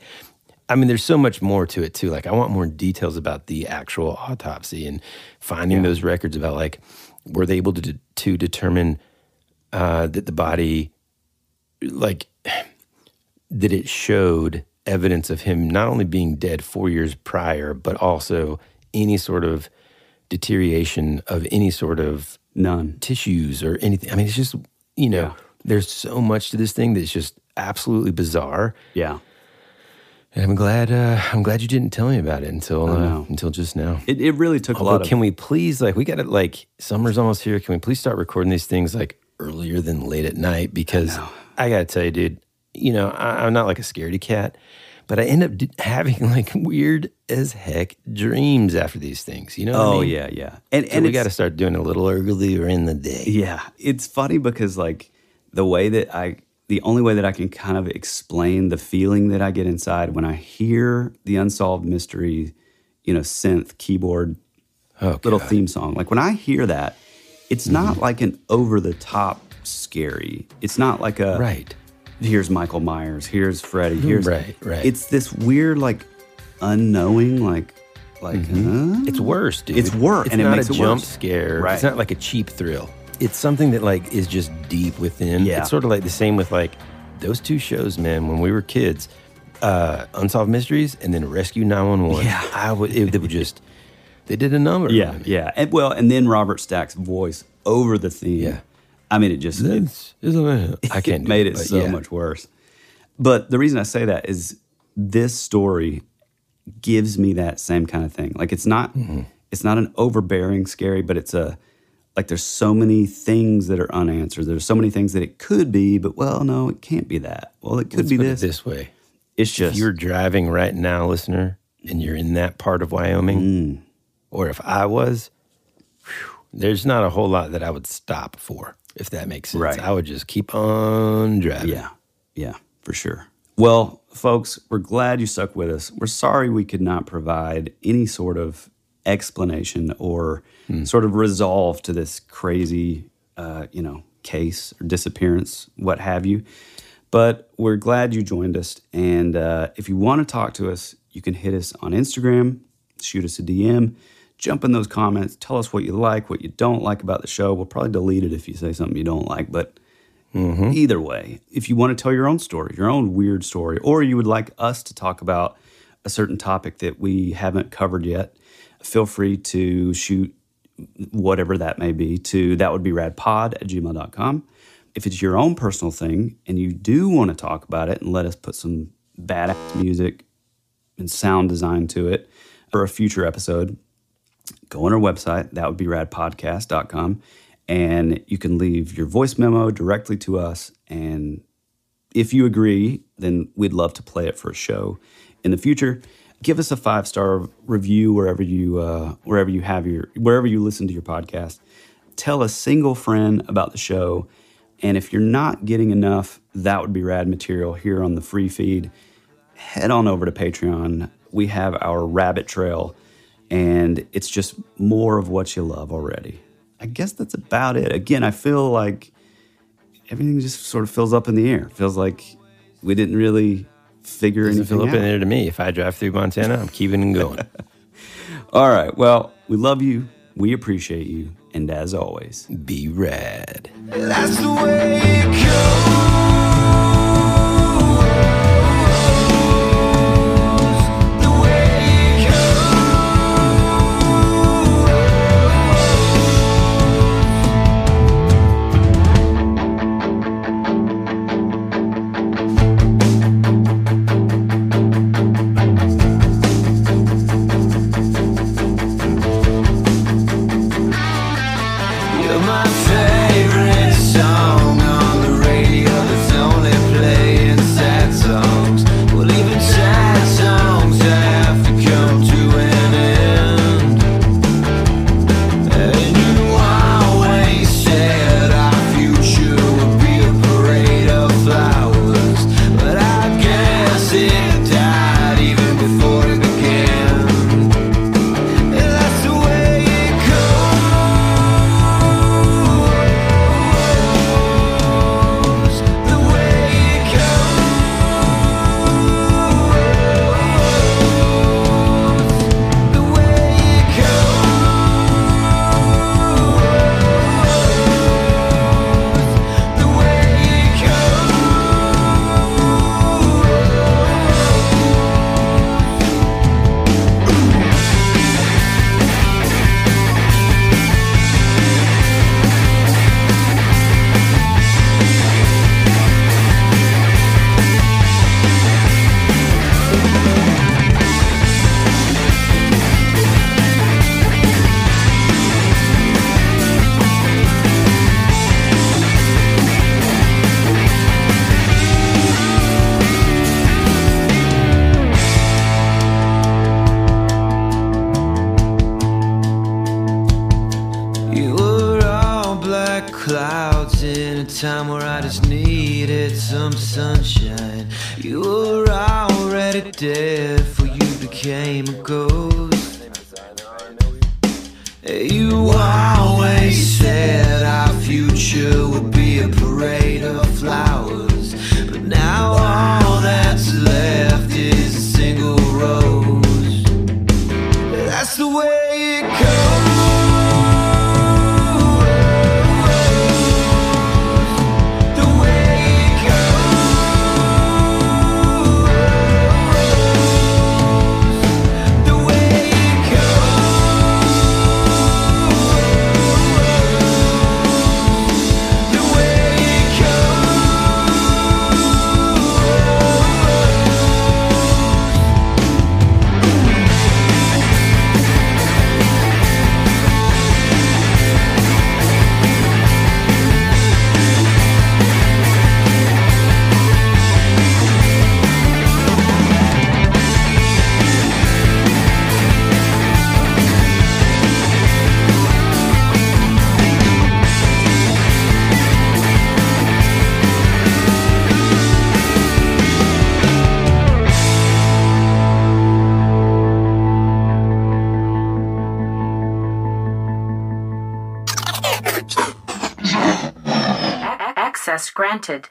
Speaker 4: I mean, there's so much more to it too. Like, I want more details about the actual autopsy and finding those records about like, were they able to to determine uh, that the body, like, that it showed evidence of him not only being dead four years prior, but also any sort of deterioration of any sort of
Speaker 5: none
Speaker 4: tissues or anything. I mean, it's just you know, there's so much to this thing that's just absolutely bizarre.
Speaker 5: Yeah.
Speaker 4: And I'm glad uh, I'm glad you didn't tell me about it until uh, until just now.
Speaker 5: It, it really took
Speaker 4: Although,
Speaker 5: a lot of.
Speaker 4: can we please like we got it? like summer's almost here. Can we please start recording these things like earlier than late at night? Because I, got to tell you, dude, you know I, I'm not like a scaredy cat, but I end up d- having like weird as heck dreams after these things. You know? what I
Speaker 5: Oh,
Speaker 4: mean?
Speaker 5: yeah, yeah. And-
Speaker 4: So
Speaker 5: and
Speaker 4: we got to start doing it a little earlier in the day.
Speaker 5: Yeah, it's funny because like the way that I, the only way that I can kind of explain the feeling that I get inside when I hear the unsolved mystery, you know, synth keyboard oh, little theme song. Like when I hear that, it's not mm-hmm. like an over the top scary. It's not like a
Speaker 4: right.
Speaker 5: Here's Michael Myers. Here's Freddy. Here's
Speaker 4: Right, right.
Speaker 5: It's this weird like unknowing like like huh?
Speaker 4: It's worse, dude.
Speaker 5: It's worse,
Speaker 4: It's
Speaker 5: and it
Speaker 4: not
Speaker 5: makes
Speaker 4: a
Speaker 5: it
Speaker 4: jump
Speaker 5: worse.
Speaker 4: scare.
Speaker 5: Right.
Speaker 4: It's not like a cheap thrill. It's something that like is just deep within.
Speaker 5: Yeah.
Speaker 4: It's sort of like the same with like those two shows, man. When we were kids, uh, Unsolved Mysteries and then Rescue Nine One One.
Speaker 5: Yeah.
Speaker 4: I would. It, they would just. They did a number.
Speaker 5: Yeah, yeah. And well, and then Robert Stack's voice over the theme. Yeah. I mean, it just it,
Speaker 4: That's- isn't? I can't
Speaker 5: it made
Speaker 4: it,
Speaker 5: it so
Speaker 4: yeah.
Speaker 5: much worse. But the reason I say that is this story gives me that same kind of thing. Like it's not
Speaker 4: Mm-hmm.
Speaker 5: it's not an overbearing scary, but it's a like there's so many things that are unanswered. There's so many things that it could be, but well, no, it can't be that. Well, it could
Speaker 4: Let's
Speaker 5: be
Speaker 4: it
Speaker 5: this.
Speaker 4: this way.
Speaker 5: It's
Speaker 4: If
Speaker 5: just
Speaker 4: you're driving right now, listener, and you're in that part of Wyoming,
Speaker 5: Mm.
Speaker 4: or if I was, whew, there's not a whole lot that I would stop for, if that makes sense.
Speaker 5: Right.
Speaker 4: I would just keep on driving.
Speaker 5: Yeah, yeah, for sure. Well, folks, we're glad you stuck with us. We're sorry we could not provide any sort of explanation or sort of resolve to this crazy, uh, you know, case or disappearance, what have you. But we're glad you joined us. And uh, if you want to talk to us, you can hit us on Instagram, shoot us a DM, jump in those comments, tell us what you like, what you don't like about the show. We'll probably delete it if you say something you don't like, but mm-hmm. Either way, if you want to tell your own story, your own weird story, or you would like us to talk about a certain topic that we haven't covered yet, feel free to shoot whatever that may be to that would be radpod at gmail.com. If it's your own personal thing and you do want to talk about it and let us put some badass music and sound design to it for a future episode, go on our website, that would be radpodcast.com, And you can leave your voice memo directly to us. And if you agree, then we'd love to play it for a show in the future. Give us a five star review wherever you uh, wherever you have your wherever you listen to your podcast. Tell a single friend about the show, and if you're not getting enough, that would be rad material here on the free feed. Head on over to Patreon. We have our rabbit trail, and it's just more of what you love already. I guess that's about it. Again, I feel like everything just sort of fills up in the air. Feels like we didn't really figure
Speaker 15: Doesn't
Speaker 5: anything
Speaker 15: feel up
Speaker 5: out.
Speaker 15: in there to me. If I drive through Montana, I'm keeping it going.
Speaker 5: All right. Well, we love you. We appreciate you. And as always,
Speaker 15: be rad.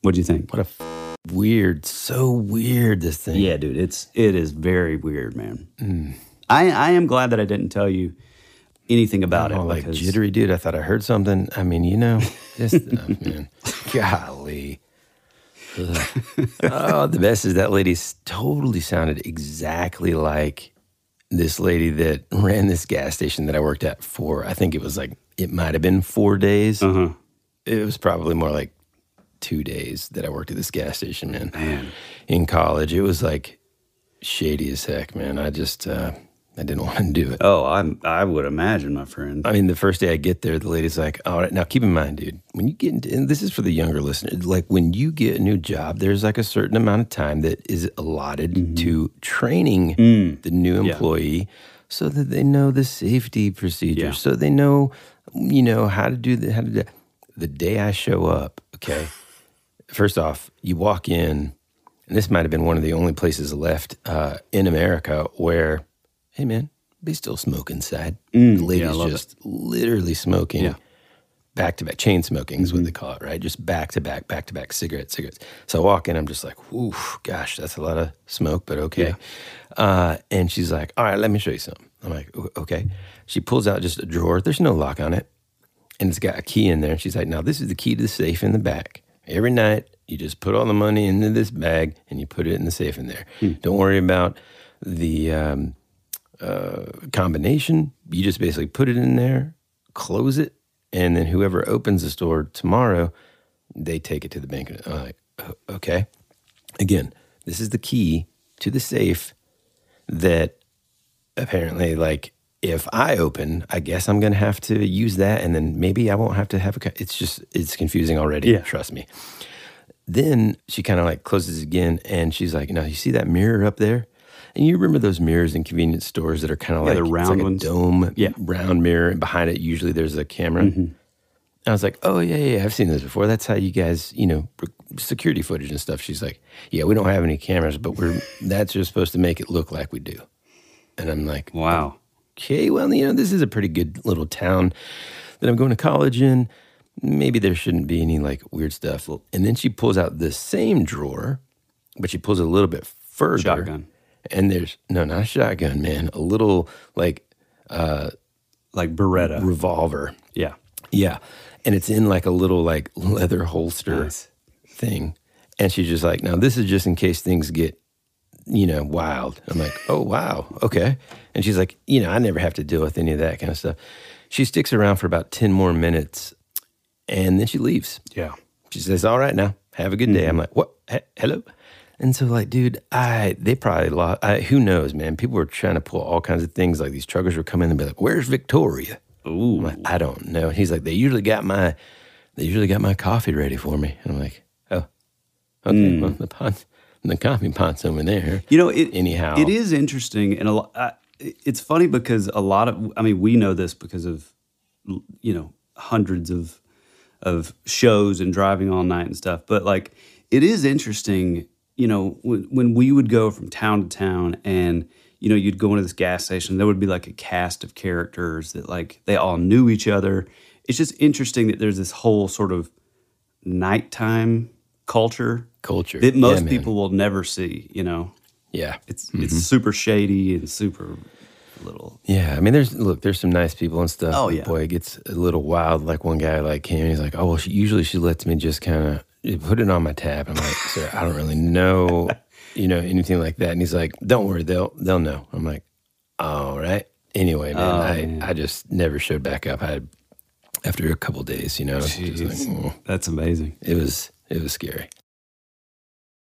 Speaker 5: What do you think?
Speaker 15: What a f- weird, so weird this thing.
Speaker 5: Yeah, dude, it's it is very weird, man.
Speaker 15: Mm.
Speaker 5: I I am glad that I didn't tell you anything about
Speaker 15: I'm
Speaker 5: it.
Speaker 15: like
Speaker 5: because-
Speaker 15: jittery, dude. I thought I heard something. I mean, you know, just oh, man, golly. Oh, the best is that lady totally sounded exactly like this lady that ran this gas station that I worked at for. I think it was like it might have been four days.
Speaker 5: Uh-huh.
Speaker 15: It was probably more like two days that I worked at this gas station, man. Man. In college, it was like shady as heck, man. I just, uh,
Speaker 4: I didn't want to do it.
Speaker 5: Oh, I'm, I would imagine, my friend.
Speaker 4: I mean, the first day I get there, the lady's like, "All right, now keep in mind, dude, when you get into, and this is for the younger listeners, like when you get a new job, there's like a certain amount of time that is allotted to training the new
Speaker 5: Yeah.
Speaker 4: employee so that they know the safety procedures,
Speaker 5: Yeah.
Speaker 4: so they know, you know, how to do the, how to do. The day I show up, okay, first off, you walk in, and this might have been one of the only places left uh, in America where, hey man, they still smoke inside.
Speaker 5: Mm,
Speaker 4: the
Speaker 5: yeah,
Speaker 4: ladies
Speaker 5: love
Speaker 4: just literally smoking.
Speaker 5: Yeah.
Speaker 4: Back to back, chain smoking is what they call it, right? Just back to back, back to back, cigarettes, cigarettes. So I walk in, I'm just like, whew, gosh, that's a lot of smoke, but okay. Uh, and she's like, all right, let me show you something. I'm like, okay. She pulls out just a drawer. There's no lock on it and it's got a key in there. And she's like, now this is the key to the safe in the back. Every night, you just put all the money into this bag and you put it in the safe in there. Don't worry about the um, uh, combination. You just basically put it in there, close it, and then whoever opens the store tomorrow, they take it to the bank. I'm like, okay. Again, this is the key to the safe that apparently like if I open, I guess I'm going to have to use that and then maybe I won't have to have a it's just it's confusing already,
Speaker 5: Yeah.
Speaker 4: trust me. Then she kind of like closes again and she's like, "No, you see that mirror up there?" And you remember those mirrors in convenience stores that are kind of
Speaker 5: Yeah,
Speaker 4: like
Speaker 5: the round
Speaker 4: like
Speaker 5: ones.
Speaker 4: a dome
Speaker 5: Yeah.
Speaker 4: round mirror and behind it usually there's a camera.
Speaker 5: Mm-hmm.
Speaker 4: I was like, "Oh yeah, yeah, I've seen this before. That's how you guys, you know, security footage and stuff." She's like, "Yeah, we don't have any cameras, but we're that's just supposed to make it look like we do." And I'm like,
Speaker 5: Wow.
Speaker 4: Okay, well, you know, this is a pretty good little town that I'm going to college in. Maybe there shouldn't be any like weird stuff. And then she pulls out the same drawer, but she pulls it a little bit further.
Speaker 5: Shotgun.
Speaker 4: And there's no, not a shotgun, man. A little like uh
Speaker 5: Like Beretta.
Speaker 4: revolver.
Speaker 5: Yeah.
Speaker 4: Yeah. And it's in like a little like leather holster
Speaker 5: Nice.
Speaker 4: thing. And she's just like, now this is just in case things get, you know, wild. I'm like, oh, wow. Okay. And she's like, you know, I never have to deal with any of that kind of stuff. She sticks around for about 10 more minutes and then she leaves.
Speaker 5: Yeah.
Speaker 4: She says, all right, now have a good day. I'm mm-hmm. like, what? He- hello? And so, like, dude, I they probably lost. I, who knows, man? People were trying to pull all kinds of things. Like these truckers were coming and be like, "Where's Victoria?"
Speaker 5: Ooh.
Speaker 4: I'm like, I don't know. And he's like, they usually got my, they usually got my coffee ready for me. And I'm like, oh, okay. Hmm. Well, the pot, the coffee pot's over there.
Speaker 5: You know, it
Speaker 4: anyhow.
Speaker 5: It is interesting, and a lot. I- It's funny because a lot of, I mean, we know this because of, you know, hundreds of of shows and driving all night and stuff. But like, it is interesting. You know, when when we would go from town to town, and you know, you'd go into this gas station, there would be like a cast of characters that like they all knew each other. It's just interesting that there's this whole sort of nighttime culture
Speaker 4: Culture
Speaker 5: that most
Speaker 4: man.
Speaker 5: people will never see. You know,
Speaker 4: Yeah.
Speaker 5: it's
Speaker 4: Mhm.
Speaker 5: it's super shady and super little.
Speaker 4: Yeah, I mean, there's look, there's some nice people and stuff.
Speaker 5: Oh,
Speaker 4: but
Speaker 5: yeah.
Speaker 4: boy, it gets a little wild. Like one guy like him, he's like, "Oh well, she, usually she lets me just kind of put it on my tab." I'm like, "Sir, I don't really know, you know, anything like that." And he's like, "Don't worry, they'll they'll know." I'm like, "All right." Anyway, man,
Speaker 5: Oh,
Speaker 4: I
Speaker 5: man.
Speaker 4: I just never showed back up. I after a couple days, you know, like, mm.
Speaker 5: That's amazing.
Speaker 4: it was it was scary.